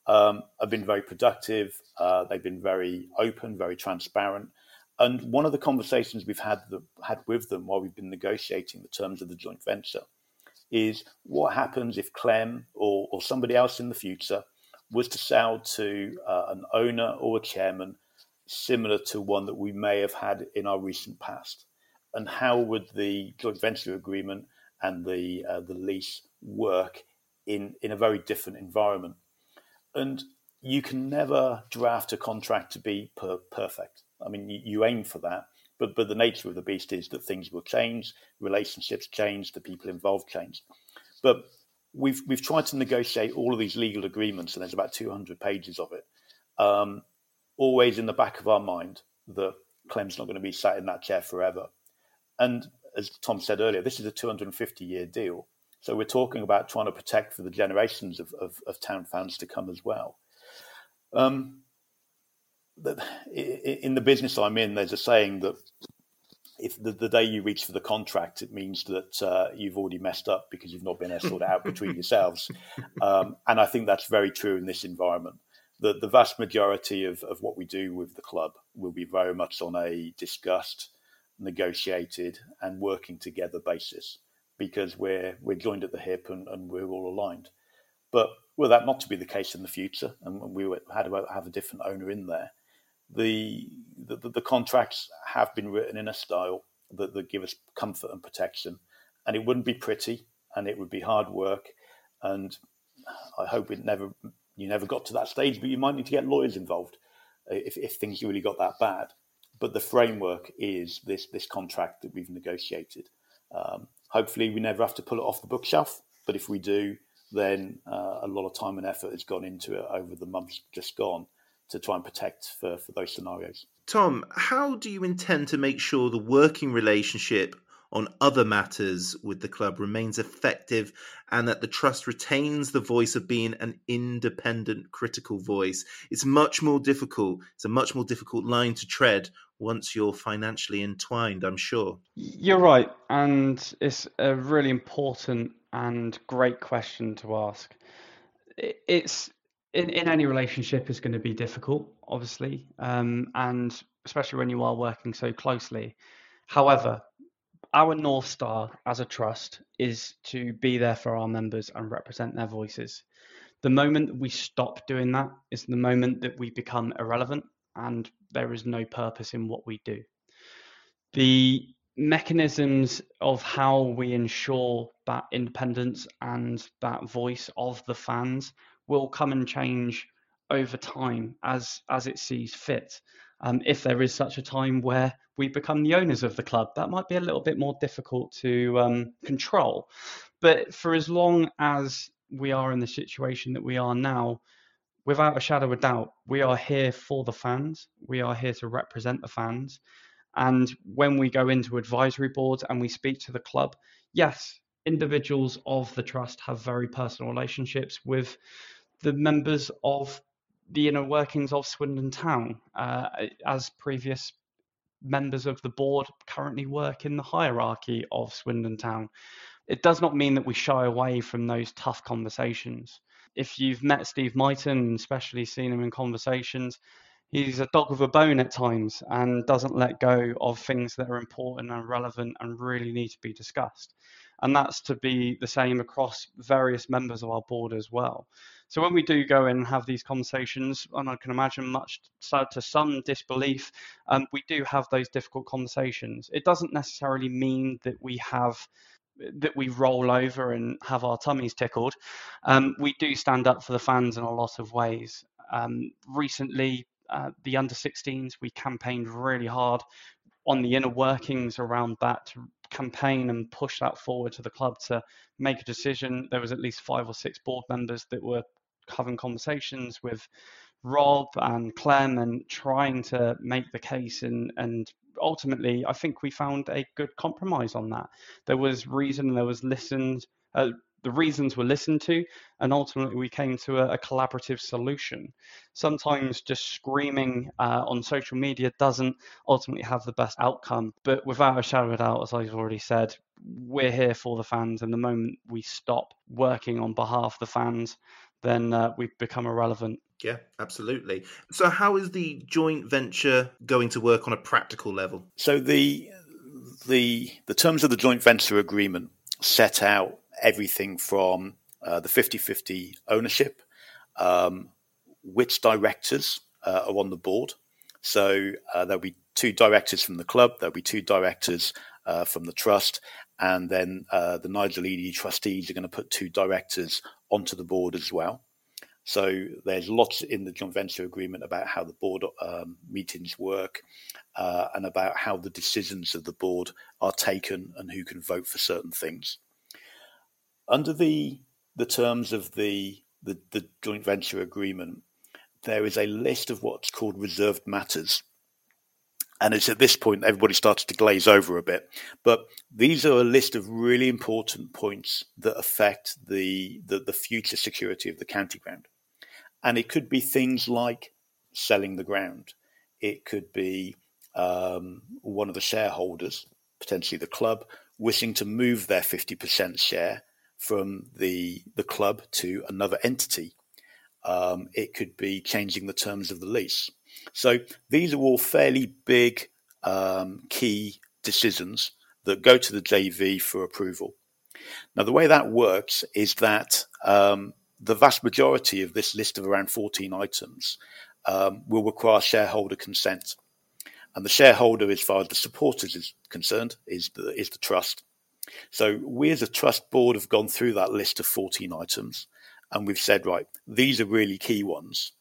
um, have been very productive. Uh, they've been very open, very transparent, and one of the conversations we've had the, had with them while we've been negotiating the terms of the joint venture is what happens if Clem or, or somebody else in the future was to sell to uh, an owner or a chairman similar to one that we may have had in our recent past, and how would the joint venture agreement and the uh, the lease work in in a very different environment? And you can never draft a contract to be per- perfect. I mean, you, you aim for that, but but the nature of the beast is that things will change, relationships change, the people involved change. But we've we've tried to negotiate all of these legal agreements, and there's about 200 pages of it. Um, always in the back of our mind that Clem's not going to be sat in that chair forever. And as Tom said earlier, this is a 250 year deal. So we're talking about trying to protect for the generations of, of, of town fans to come as well. Um, in the business I'm in, there's a saying that if the, the, day you reach for the contract, it means that uh, you've already messed up because you've not been able to sort it out between (laughs) yourselves. Um, and I think that's very true in this environment. The, the vast majority of, of what we do with the club will be very much on a discussed, negotiated, and working together basis because we're we're joined at the hip and, and we're all aligned. But were that not to be the case in the future, and we had to have a different owner in there, the, the, the contracts have been written in a style that, that give us comfort and protection, and it wouldn't be pretty, and it would be hard work, and I hope it never you never got to that stage, but you might need to get lawyers involved if, if things really got that bad. But the framework is this this contract that we've negotiated. Um, hopefully, we never have to pull it off the bookshelf, but if we do, then uh, a lot of time and effort has gone into it over the months just gone to try and protect for, for those scenarios. Tom, how do you intend to make sure the working relationship on other matters with the club remains effective and that the trust retains the voice of being an independent critical voice? It's much more difficult it's a much more difficult line to tread once you're financially entwined i'm sure. You're right and it's a really important and great question to ask. It's in, in any relationship is going to be difficult, obviously, um, and especially when you are working so closely. However, our North Star as a trust is to be there for our members and represent their voices. The moment we stop doing that is the moment that we become irrelevant and there is no purpose in what we do. The mechanisms of how we ensure that independence and that voice of the fans will come and change over time as as it sees fit. Um, if there is such a time where we become the owners of the club, that might be a little bit more difficult to um, control. But for as long as we are in the situation that we are now, without a shadow of doubt, we are here for the fans. We are here to represent the fans. And when we go into advisory boards and we speak to the club, yes, individuals of the trust have very personal relationships with the members of the inner workings of Swindon Town, uh, as previous members of the board currently work in the hierarchy of Swindon Town. It does not mean that we shy away from those tough conversations. If you've met Steve Myton, especially seen him in conversations, he's a dog with a bone at times and doesn't let go of things that are important and relevant and really need to be discussed. And that's to be the same across various members of our board as well. So when we do go in and have these conversations, and I can imagine much to some disbelief, um, we do have those difficult conversations. It doesn't necessarily mean that we have that we roll over and have our tummies tickled. Um, we do stand up for the fans in a lot of ways. Um, recently, uh, the under 16s, we campaigned really hard on the inner workings around that to campaign and push that forward to the club to make a decision. There was at least five or six board members that were having conversations with Rob and Clem and trying to make the case and and ultimately I think we found a good compromise on that. There was reason, there was listened, uh, the reasons were listened to, and ultimately we came to a, a collaborative solution. Sometimes just screaming uh, on social media doesn't ultimately have the best outcome, but without a shadow of a doubt, as I've already said, we're here for the fans, and the moment we stop working on behalf of the fans, then uh, we become irrelevant. Yeah, absolutely. So, how is the joint venture going to work on a practical level? So the the the terms of the joint venture agreement set out everything from uh, the 50-50 ownership, um, which directors uh, are on the board. So uh, there'll be two directors from the club, there'll be two directors uh, from the trust, and then uh, the Nigel Eady trustees are going to put two directors onto the board as well. So there's lots in the joint venture agreement about how the board um, meetings work uh, and about how the decisions of the board are taken and who can vote for certain things. Under the the terms of the, the, the joint venture agreement, there is a list of what's called reserved matters. And it's at this point everybody starts to glaze over a bit. But these are a list of really important points that affect the, the, the future security of the county ground. And it could be things like selling the ground. It could be um, one of the shareholders, potentially the club, wishing to move their 50% share from the, the club to another entity. Um, it could be changing the terms of the lease. So these are all fairly big, um, key decisions that go to the JV for approval. Now, the way that works is that um, the vast majority of this list of around 14 items um, will require shareholder consent. And the shareholder, as far as the supporters is concerned, is the, is the trust. So we as a trust board have gone through that list of 14 items and we've said, right, these are really key ones.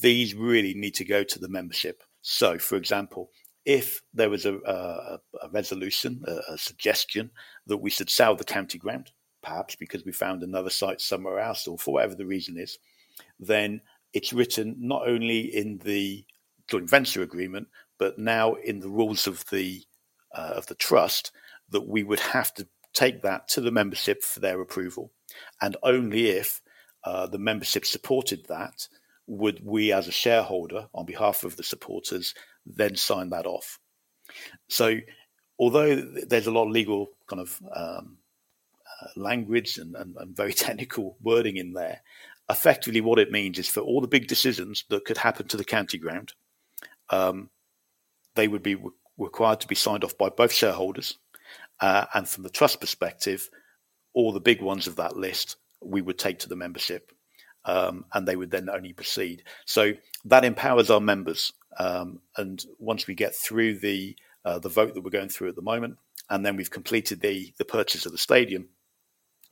These really need to go to the membership. So, for example, if there was a, a, a resolution, a, a suggestion that we should sell the county ground, perhaps because we found another site somewhere else or for whatever the reason is, then it's written not only in the joint venture agreement, but now in the rules of the uh, of the trust that we would have to take that to the membership for their approval, and only if uh, the membership supported that would we, as a shareholder, on behalf of the supporters, then sign that off. So, although there's a lot of legal kind of um, language and, and, and, very (laughs) technical wording in there. Effectively, what it means is for all the big decisions that could happen to the county ground, um, they would be re- required to be signed off by both shareholders, Uh, and from the trust perspective, all the big ones of that list we would take to the membership, um, and they would then only proceed. So that empowers our members. Um, and once we get through the uh, the vote that we're going through at the moment, and then we've completed the the purchase of the stadium,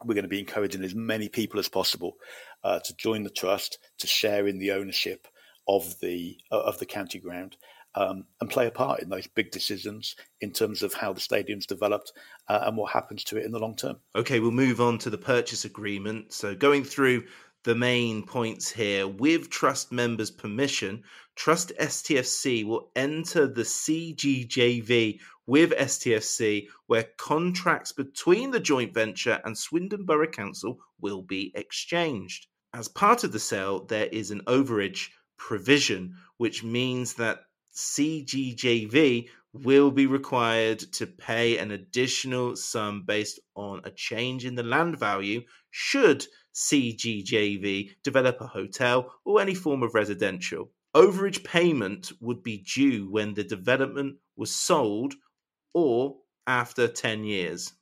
we're going to be encouraging as many people as possible uh, to join the trust, to share in the ownership of the uh, of the county ground, um, and play a part in those big decisions in terms of how the stadium's developed uh, and what happens to it in the long term. Okay, we'll move on to the purchase agreement. So going through the main points here. With trust members' permission, Trust STFC will enter the CGJV with STFC, where contracts between the joint venture and Swindon Borough Council will be exchanged. As part of the sale, there is an overage provision, which means that CGJV will be required to pay an additional sum based on a change in the land value should CGJV develop a hotel or any form of residential. Overage payment would be due when the development was sold or after 10 years.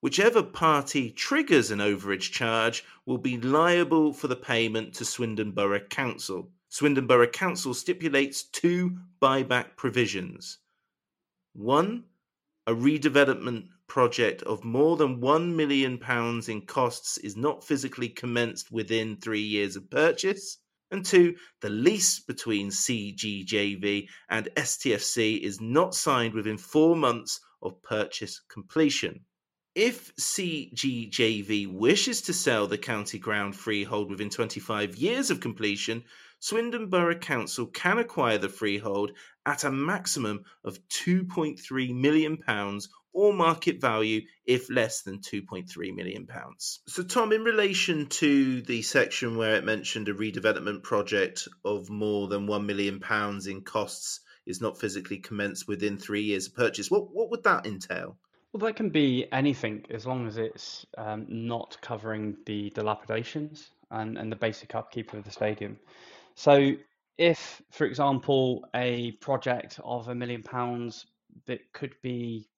Whichever party triggers an overage charge will be liable for the payment to Swindon Borough Council. Swindon Borough Council stipulates two buyback provisions. One, a redevelopment project of more than £1 million in costs is not physically commenced within three years of purchase. And two, the lease between CGJV and STFC is not signed within four months of purchase completion. If CGJV wishes to sell the county ground freehold within 25 years of completion, Swindon Borough Council can acquire the freehold at a maximum of £2.3 million or market value if less than 2.3 million pounds. So Tom in relation to the section where it mentioned a redevelopment project of more than 1 million pounds in costs is not physically commenced within 3 years of purchase what what would that entail? Well, that can be anything as long as it's um, not covering the dilapidations and, and the basic upkeep of the stadium. So, if, for example, a project of a million pounds that could be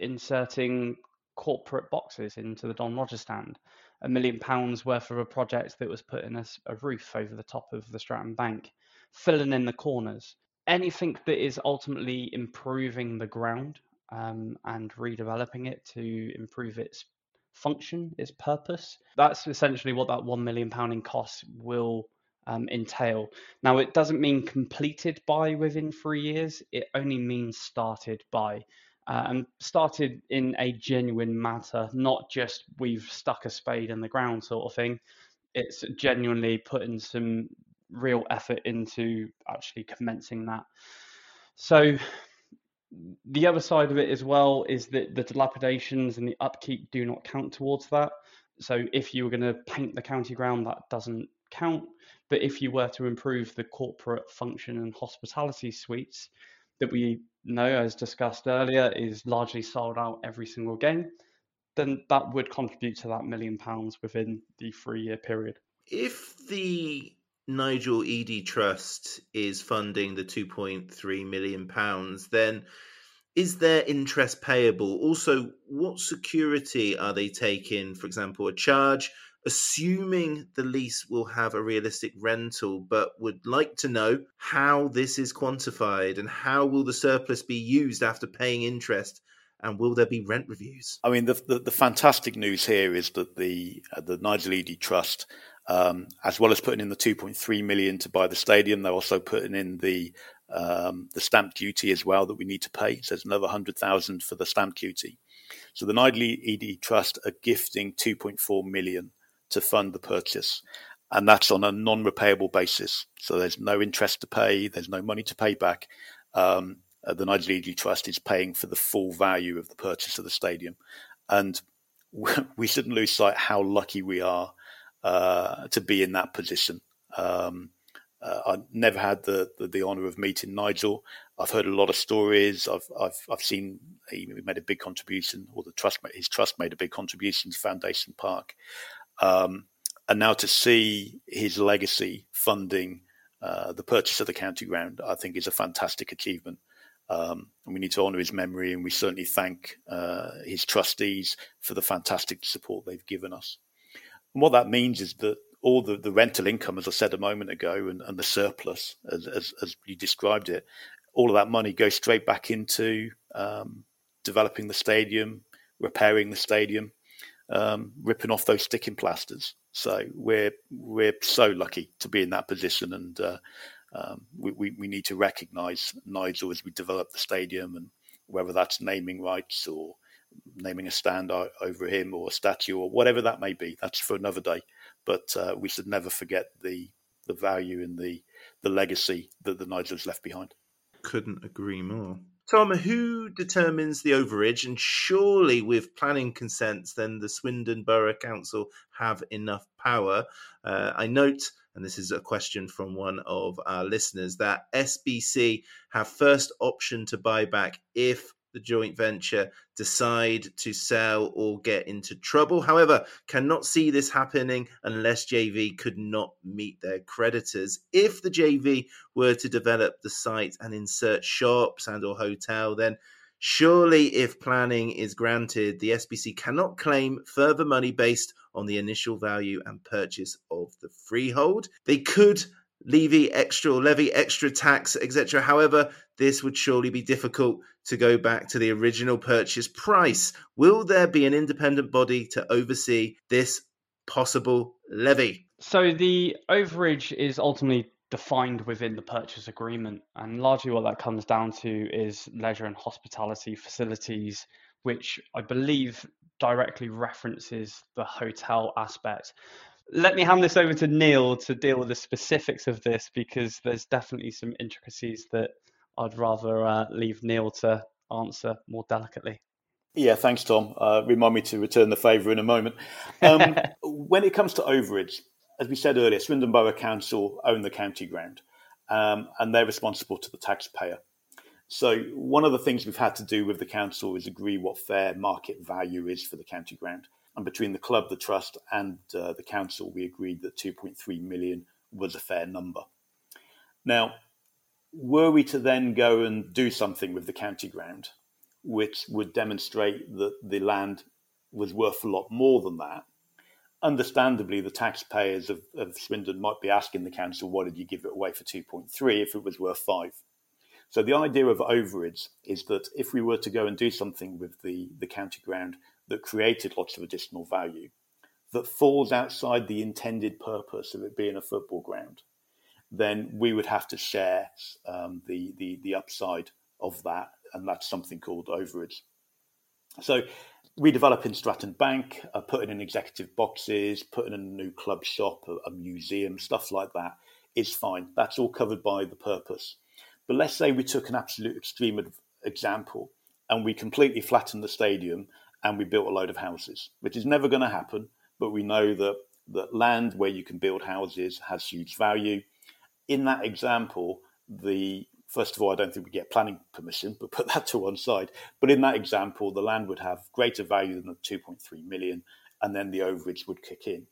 inserting corporate boxes into the Don Rogers stand, a million pounds worth of a project that was putting a, a roof over the top of the Stratton Bank, filling in the corners, anything that is ultimately improving the ground um, and redeveloping it to improve its function, its purpose. That's essentially what that one million pound in costs will um, entail. Now, it doesn't mean completed by within three years. It only means started by uh, and started in a genuine matter, not just we've stuck a spade in the ground sort of thing. It's genuinely putting some real effort into actually commencing that. So the other side of it as well is that the dilapidations and the upkeep do not count towards that. So if you were going to paint the county ground, that doesn't count. But if you were to improve the corporate function and hospitality suites that we know, as discussed earlier, is largely sold out every single game, then that would contribute to that million pounds within the three year period. If the Nigel Eadie Trust is funding the 2.3 million pounds, then is there interest payable? Also, what security are they taking? For example, a charge, assuming the lease will have a realistic rental, but would like to know how this is quantified and how will the surplus be used after paying interest and will there be rent reviews? I mean, the, the, the fantastic news here is that the uh, the Nigel Eadie Trust, um, as well as putting in the 2.3 million to buy the stadium, they're also putting in the um, the stamp duty as well that we need to pay. So there's another 100,000 for the stamp duty. So the Nigel Eadie Trust are gifting 2.4 million to fund the purchase. And that's on a non repayable basis. So there's no interest to pay, there's no money to pay back. Um, uh, the Nigel Eadie Trust is paying for the full value of the purchase of the stadium. And (laughs) we shouldn't lose sight how lucky we are uh, to be in that position. Um, uh, I never had the, the, the honour of meeting Nigel. I've heard a lot of stories. I've I've I've seen he made a big contribution, or the trust his trust made a big contribution to Foundation Park, um, and now to see his legacy funding uh, the purchase of the county ground, I think is a fantastic achievement. Um, and we need to honour his memory, and we certainly thank uh, his trustees for the fantastic support they've given us. And what that means is that all the, the rental income, as I said a moment ago, and, and the surplus, as, as, as, you described it, all of that money goes straight back into um, developing the stadium, repairing the stadium, um, ripping off those sticking plasters. So we're we're so lucky to be in that position, and uh, um, we, we, we need to recognise Nigel as we develop the stadium, and whether that's naming rights or naming a stand over him or a statue or whatever that may be. That's for another day. But uh, we should never forget the the value and the the legacy that the Nigels left behind. Couldn't agree more. Tom, who determines the overage? And surely, with planning consents, then the Swindon Borough Council have enough power. Uh, I note, and this is a question from one of our listeners, that SBC have first option to buy back if the joint venture decide to sell or get into trouble. However, cannot see this happening unless JV could not meet their creditors. If the JV were to develop the site and insert shops and or hotel, then surely if planning is granted, the SBC cannot claim further money based on the initial value and purchase of the freehold. They could levy extra or levy extra tax, etc. However, this would surely be difficult to go back to the original purchase price. Will there be an independent body to oversee this possible levy? So the overage is ultimately defined within the purchase agreement, and largely what that comes down to is leisure and hospitality facilities, which I believe directly references the hotel aspect let me hand this over to Neil to deal with the specifics of this because there's definitely some intricacies that I'd rather uh, leave Neil to answer more delicately. Yeah, thanks, Tom. Uh, remind me to return the favour in a moment. Um, (laughs) when it comes to overage, as we said earlier, Swindon Borough Council own the county ground um, and they're responsible to the taxpayer. So, one of the things we've had to do with the council is agree what fair market value is for the county ground. And between the club, the trust, and uh, the council, we agreed that 2.3 million was a fair number. Now, were we to then go and do something with the county ground, which would demonstrate that the land was worth a lot more than that, understandably, the taxpayers of, of Swindon might be asking the council, why did you give it away for 2.3 if it was worth five? So the idea of overage is that if we were to go and do something with the, the county ground that created lots of additional value that falls outside the intended purpose of it being a football ground, then we would have to share um, the, the, the upside of that, and that's something called overage. So, redeveloping Stratton Bank, uh, putting in executive boxes, putting in a new club shop, a, a museum, stuff like that is fine. That's all covered by the purpose. But let's say we took an absolute extreme example and we completely flattened the stadium and we built a load of houses, which is never going to happen. But we know that that land where you can build houses has huge value. In that example, the first of all, I don't think we get planning permission, (laughs) but put that to one side. But in that example, the land would have greater value than the 2.3 million, and then the overage would kick in.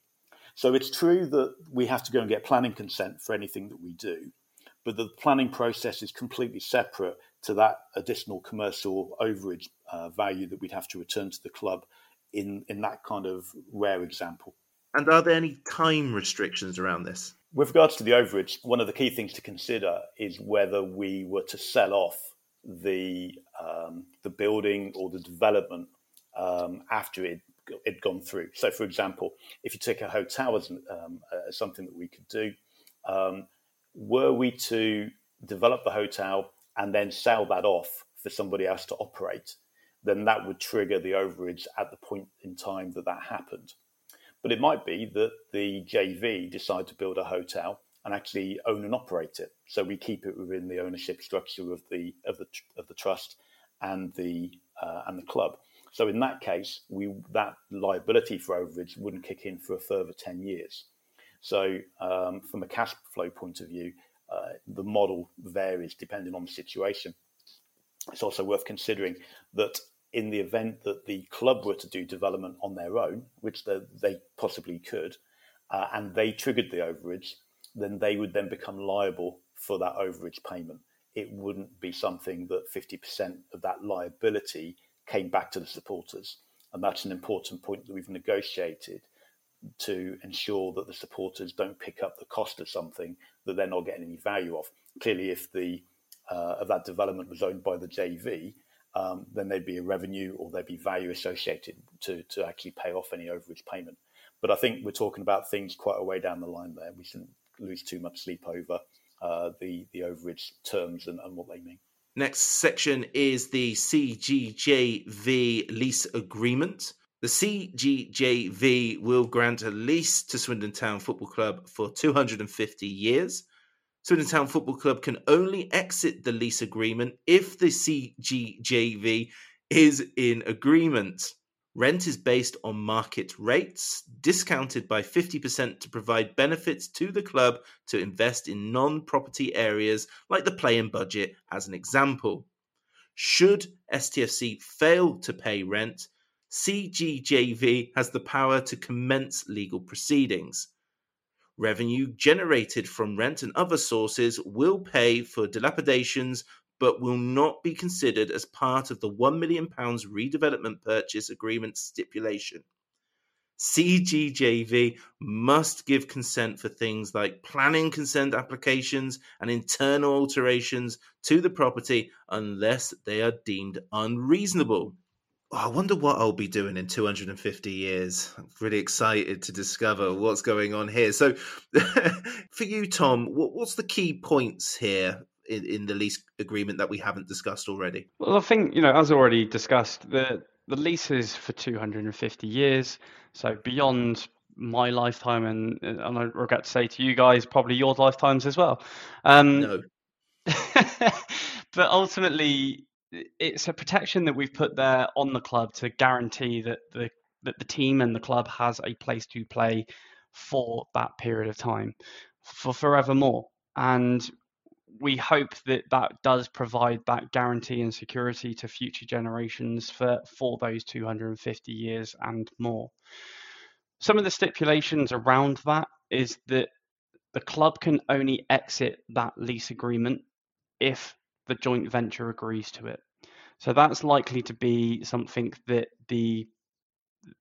So it's true that we have to go and get planning consent for anything that we do, but the planning process is completely separate to that additional commercial overage uh, value that we'd have to return to the club in, in that kind of rare example. And are there any time restrictions around this? With regards to the overage, one of the key things to consider is whether we were to sell off the um, the building or the development um, after it had gone through. So, for example, if you take a hotel as, um, as something that we could do, um, were we to develop the hotel and then sell that off for somebody else to operate, then that would trigger the overage at the point in time that that happened. But it might be that the JV decide to build a hotel and actually own and operate it. So we keep it within the ownership structure of the of the of the trust and the uh, and the club. So in that case, we that liability for overage wouldn't kick in for a further ten years. So um, from a cash flow point of view, uh, the model varies depending on the situation. It's also worth considering that in the event that the club were to do development on their own, which they, they possibly could, uh, and they triggered the overage, then they would then become liable for that overage payment it wouldn't be something that 50% of that liability came back to the supporters. And that's an important point that we've negotiated to ensure that the supporters don't pick up the cost of something that they're not getting any value of. Clearly, if the uh, of that development was owned by the JV, um, then there'd be a revenue or there'd be value associated to to actually pay off any overage payment. But I think we're talking about things quite a way down the line there. We shouldn't lose too much sleep over uh, the the overage terms and, and what they mean. Next section is the CGJV lease agreement. The CGJV will grant a lease to Swindon Town Football Club for 250 years. Swindon Town Football Club can only exit the lease agreement if the CGJV is in agreement. Rent is based on market rates, discounted by 50% to provide benefits to the club to invest in non property areas like the play budget, as an example. Should STFC fail to pay rent, CGJV has the power to commence legal proceedings. Revenue generated from rent and other sources will pay for dilapidations but will not be considered as part of the £1 million redevelopment purchase agreement stipulation. CGJV must give consent for things like planning consent applications and internal alterations to the property unless they are deemed unreasonable. Oh, I wonder what I'll be doing in 250 years. I'm really excited to discover what's going on here. So, (laughs) for you, Tom, what's the key points here in, in the lease agreement that we haven't discussed already? Well, I think you know, as already discussed, the the lease is for 250 years, so beyond my lifetime, and and I regret to say to you guys, probably your lifetimes as well. Um, no. (laughs) but ultimately, it's a protection that we've put there on the club to guarantee that the that the team and the club has a place to play for that period of time for forevermore and we hope that that does provide that guarantee and security to future generations for, for those 250 years and more. Some of the stipulations around that is that the club can only exit that lease agreement if the joint venture agrees to it. So that's likely to be something that the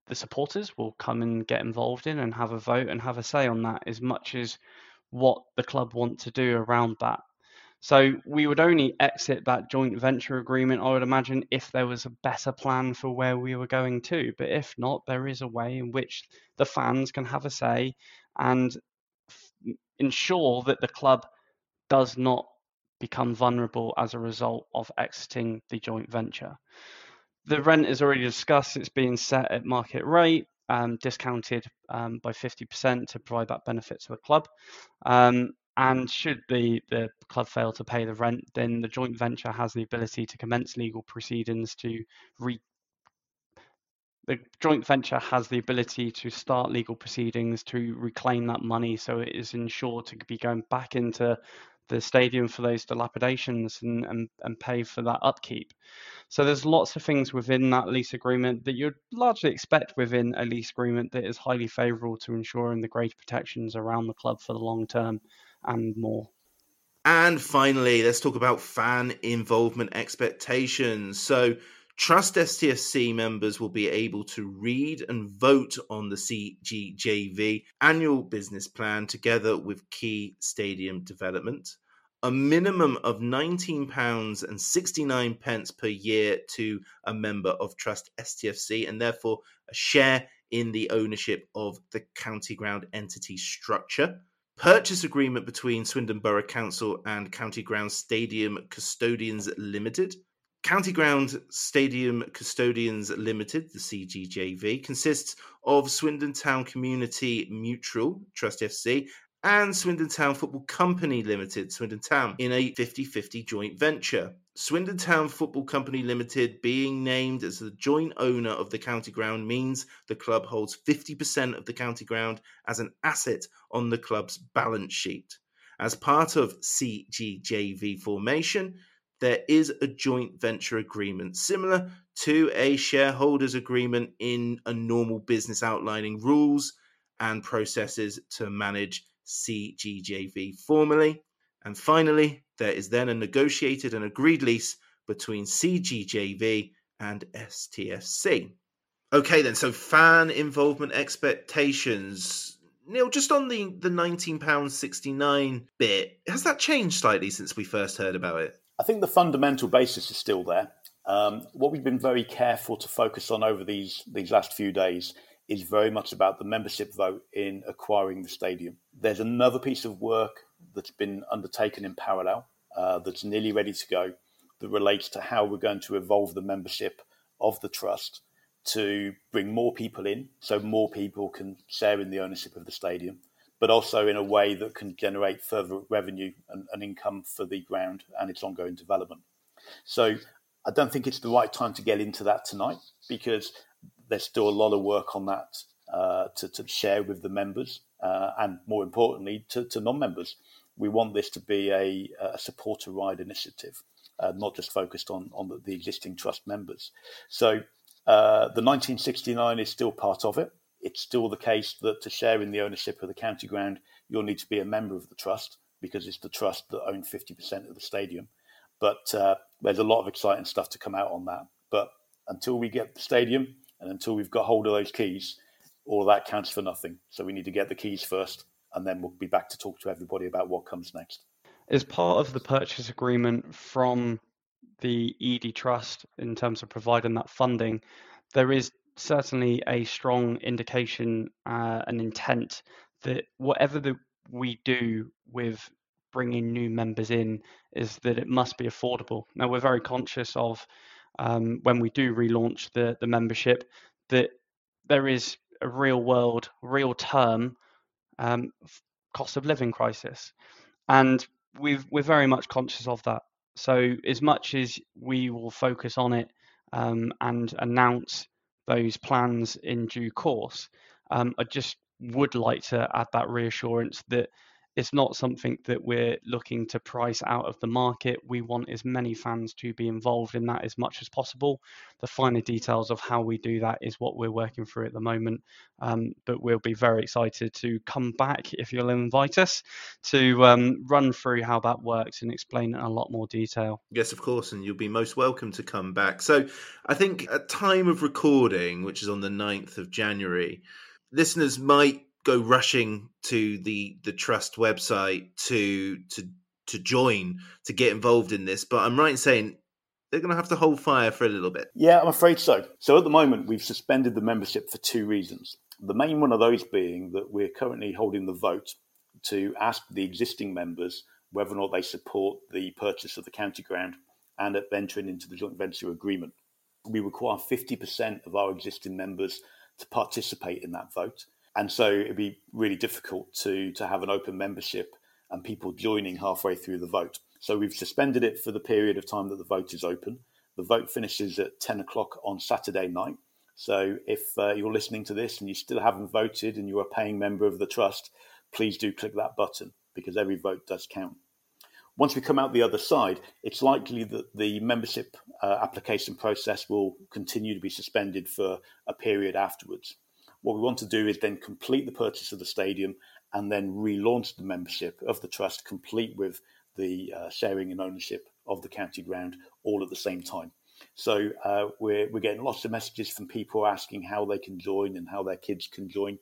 the supporters will come and get involved in and have a vote and have a say on that as much as what the club want to do around that so we would only exit that joint venture agreement, I would imagine, if there was a better plan for where we were going to. But if not, there is a way in which the fans can have a say and f- ensure that the club does not become vulnerable as a result of exiting the joint venture. The rent is already discussed, it's being set at market rate. Um, discounted um, by 50% to provide that benefit to the club. Um, and should the, the club fail to pay the rent, then the joint venture has the ability to commence legal proceedings to re. The joint venture has the ability to start legal proceedings to reclaim that money, so it is ensured to be going back into the stadium for those dilapidations and, and, and pay for that upkeep. So there's lots of things within that lease agreement that you'd largely expect within a lease agreement that is highly favourable to ensuring the greater protections around the club for the long term and more. And finally, let's talk about fan involvement expectations. So, Trust STFC members will be able to read and vote on the CGJV annual business plan together with key stadium development. A minimum of £19 and 69 pence per year to a member of Trust STFC, and therefore a share in the ownership of the county ground entity structure purchase agreement between Swindon Borough Council and County Ground Stadium Custodians Limited. County Ground Stadium Custodians Limited, the CGJV, consists of Swindon Town Community Mutual Trust FC and Swindon Town Football Company Limited, Swindon Town, in a 50 50 joint venture. Swindon Town Football Company Limited being named as the joint owner of the county ground means the club holds 50% of the county ground as an asset on the club's balance sheet. As part of CGJV formation, there is a joint venture agreement similar to a shareholders agreement in a normal business outlining rules and processes to manage CGJV formally. And finally, there is then a negotiated and agreed lease between CGJV and STFC. Okay, then, so fan involvement expectations. Neil, just on the, the £19.69 bit, has that changed slightly since we first heard about it? I think the fundamental basis is still there. Um, what we've been very careful to focus on over these, these last few days is very much about the membership vote in acquiring the stadium. There's another piece of work that's been undertaken in parallel uh, that's nearly ready to go that relates to how we're going to evolve the membership of the trust to bring more people in so more people can share in the ownership of the stadium, but also in a way that can generate further revenue and, and income for the ground and its ongoing development. So I don't think it's the right time to get into that tonight because there's still a lot of work on that uh, to, to, share with the members uh, and more importantly to, to, non-members. We want this to be a, a supporter ride initiative, uh, not just focused on, on the, the existing trust members. So uh, the 1969 is still part of it. It's still the case that to share in the ownership of the county ground, you'll need to be a member of the trust because it's the trust that owns 50% of the stadium. But uh, there's a lot of exciting stuff to come out on that. But until we get the stadium and until we've got hold of those keys, all that counts for nothing. So we need to get the keys first, and then we'll be back to talk to everybody about what comes next. As part of the purchase agreement from the ED Trust in terms of providing that funding, there is certainly a strong indication uh, and intent that whatever we do with bringing new members in is that it must be affordable. Now we're very conscious of um, when we do relaunch the the membership that there is a real world, real term um, cost of living crisis, and we we're very much conscious of that. So as much as we will focus on it um, and announce those plans in due course, um, I just would like to add that reassurance that it's not something that we're looking to price out of the market. We want as many fans to be involved in that as much as possible. The finer details of how we do that is what we're working through at the moment. Um, but we'll be very excited to come back if you'll invite us to um, run through how that works and explain in a lot more detail. Yes, of course, and you'll be most welcome to come back. So I think at time of recording, which is on the 9th of January, listeners might go rushing to the the trust website to to to join to get involved in this but i'm right in saying they're going to have to hold fire for a little bit. Yeah i'm afraid so. So at the moment we've suspended the membership for two reasons. The main one of those being that we're currently holding the vote to ask the existing members whether or not they support the purchase of the county ground and at entering into the joint venture agreement. We require 50% of our existing members to participate in that vote and so it'd be really difficult to to have an open membership and people joining halfway through the vote. So we've suspended it for the period of time that the vote is open. The vote finishes at 10 o'clock on Saturday night. So if uh, you're listening to this and you still haven't voted and you're a paying member of the trust, please do click that button because every vote does count. Once we come out the other side, it's likely that the membership uh, application process will continue to be suspended for a period afterwards. What we want to do is then complete the purchase of the stadium and then relaunch the membership of the trust, complete with the uh, sharing and ownership of the county ground all at the same time. So uh, we're, we're getting lots of messages from people asking how they can join and how their kids can join.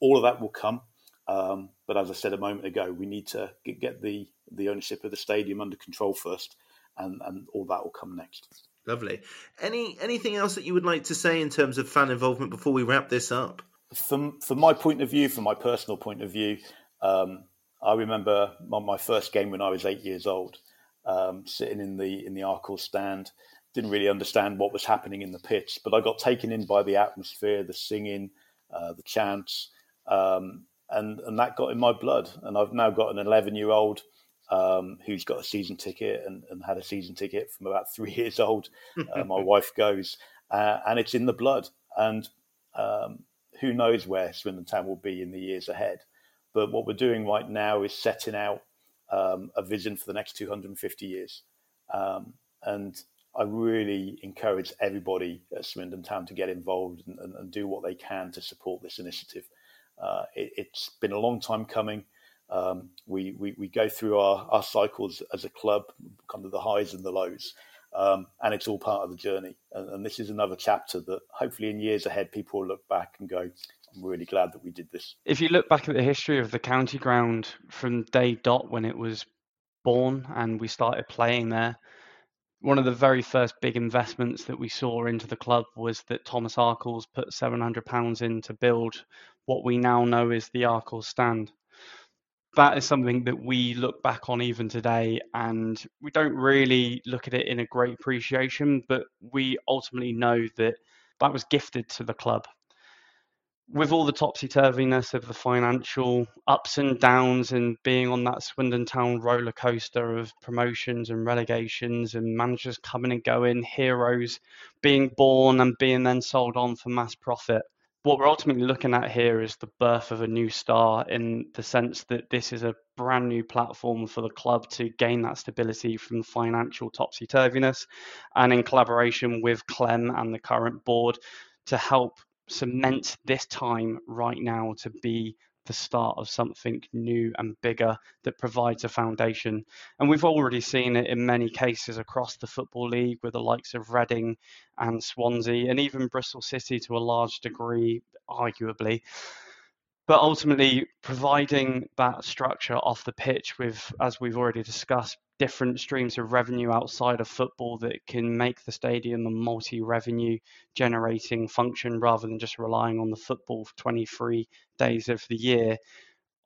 All of that will come. Um, but as I said a moment ago, we need to get the, the ownership of the stadium under control first, and, and all that will come next. Lovely. Any anything else that you would like to say in terms of fan involvement before we wrap this up? From from my point of view, from my personal point of view, um, I remember my, first game when I was eight years old, um, sitting in the in the Arkell stand. Didn't really understand what was happening in the pitch, but I got taken in by the atmosphere, the singing, uh, the chants, um, and and that got in my blood. And I've now got an eleven year old um, who's got a season ticket and, and, had a season ticket from about (laughs) three years old. Uh, my (laughs) wife goes, uh, and it's in the blood. And um, who knows where Swindon Town will be in the years ahead. But what we're doing right now is setting out um, a vision for the next 250 years. Um, and I really encourage everybody at Swindon Town to get involved and, and, and do what they can to support this initiative. Uh, it, has been a long time coming. Um, we, we, we go through our, our cycles as a club, kind of the highs and the lows, um, and it's all part of the journey. And, and, this is another chapter that hopefully in years ahead people will look back and go, I'm really glad that we did this. If you look back at the history of the county ground from day dot when it was born and we started playing there, one of the very first big investments that we saw into the club was that Thomas Arkells put £700 in to build what we now know is the Arkells stand. That is something that we look back on even today, and we don't really look at it in a great appreciation, but we ultimately know that that was gifted to the club with all the topsy turviness of the financial ups and downs and being on that Swindon Town roller coaster of promotions and relegations and managers coming and going, heroes being born and being then sold on for mass profit. What we're ultimately looking at here is the birth of a new star in the sense that this is a brand new platform for the club to gain that stability from financial topsy turviness and in collaboration with Clem and the current board to help cement this time right now to be the start of something new and bigger that provides a foundation. And we've already seen it in many cases across the Football League with the likes of Reading and Swansea, and even Bristol City to a large degree, arguably. But ultimately, providing that structure off the pitch with, as we've already discussed, different streams of revenue outside of football that can make the stadium a multi revenue generating function rather than just relying on the football for 23 days of the year.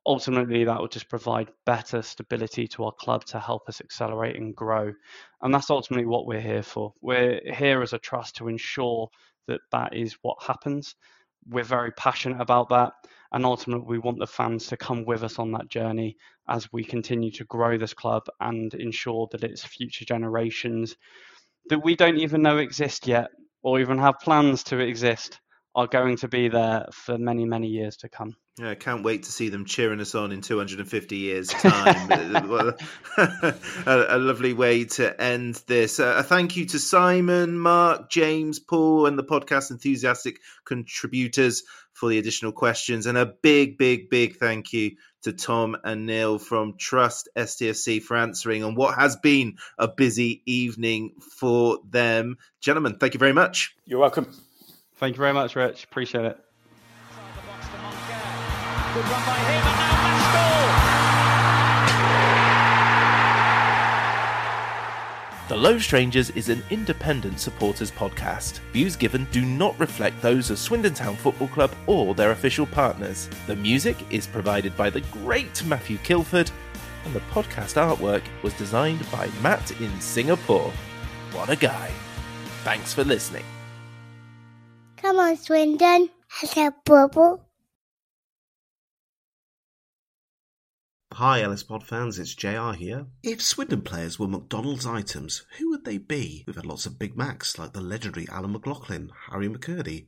Ultimately, that will just provide better stability to our club to help us accelerate and grow. And that's ultimately what we're here for. We're here as a trust to ensure that that is what happens. We're very passionate about that and ultimately we want the fans to come with us on that journey as we continue to grow this club and ensure that its future generations that we don't even know exist yet or even have plans to exist are going to be there for many many years to come yeah, I can't wait to see them cheering us on in 250 years' time. (laughs) (laughs) a, a, lovely way to end this. Uh, a thank you to Simon, Mark, James, Paul, and the podcast enthusiastic contributors for the additional questions. And a big, big, big thank you to Tom and Neil from Trust STFC for answering on what has been a busy evening for them. Gentlemen, thank you very much. You're welcome. Thank you very much, Rich. Appreciate it. The Low Strangers is an independent supporters podcast. Views given do not reflect those of Swindon Town Football Club or their official partners. The music is provided by the great Matthew Kilford, and the podcast artwork was designed by Matt in Singapore. What a guy. Thanks for listening. Come on, Swindon. Has a bubble. Hi, Ellis Pod fans, it's JR here. If Swindon players were McDonald's items, who would they be? We've had lots of Big Macs like the legendary Alan McLoughlin, Harry McKirdy,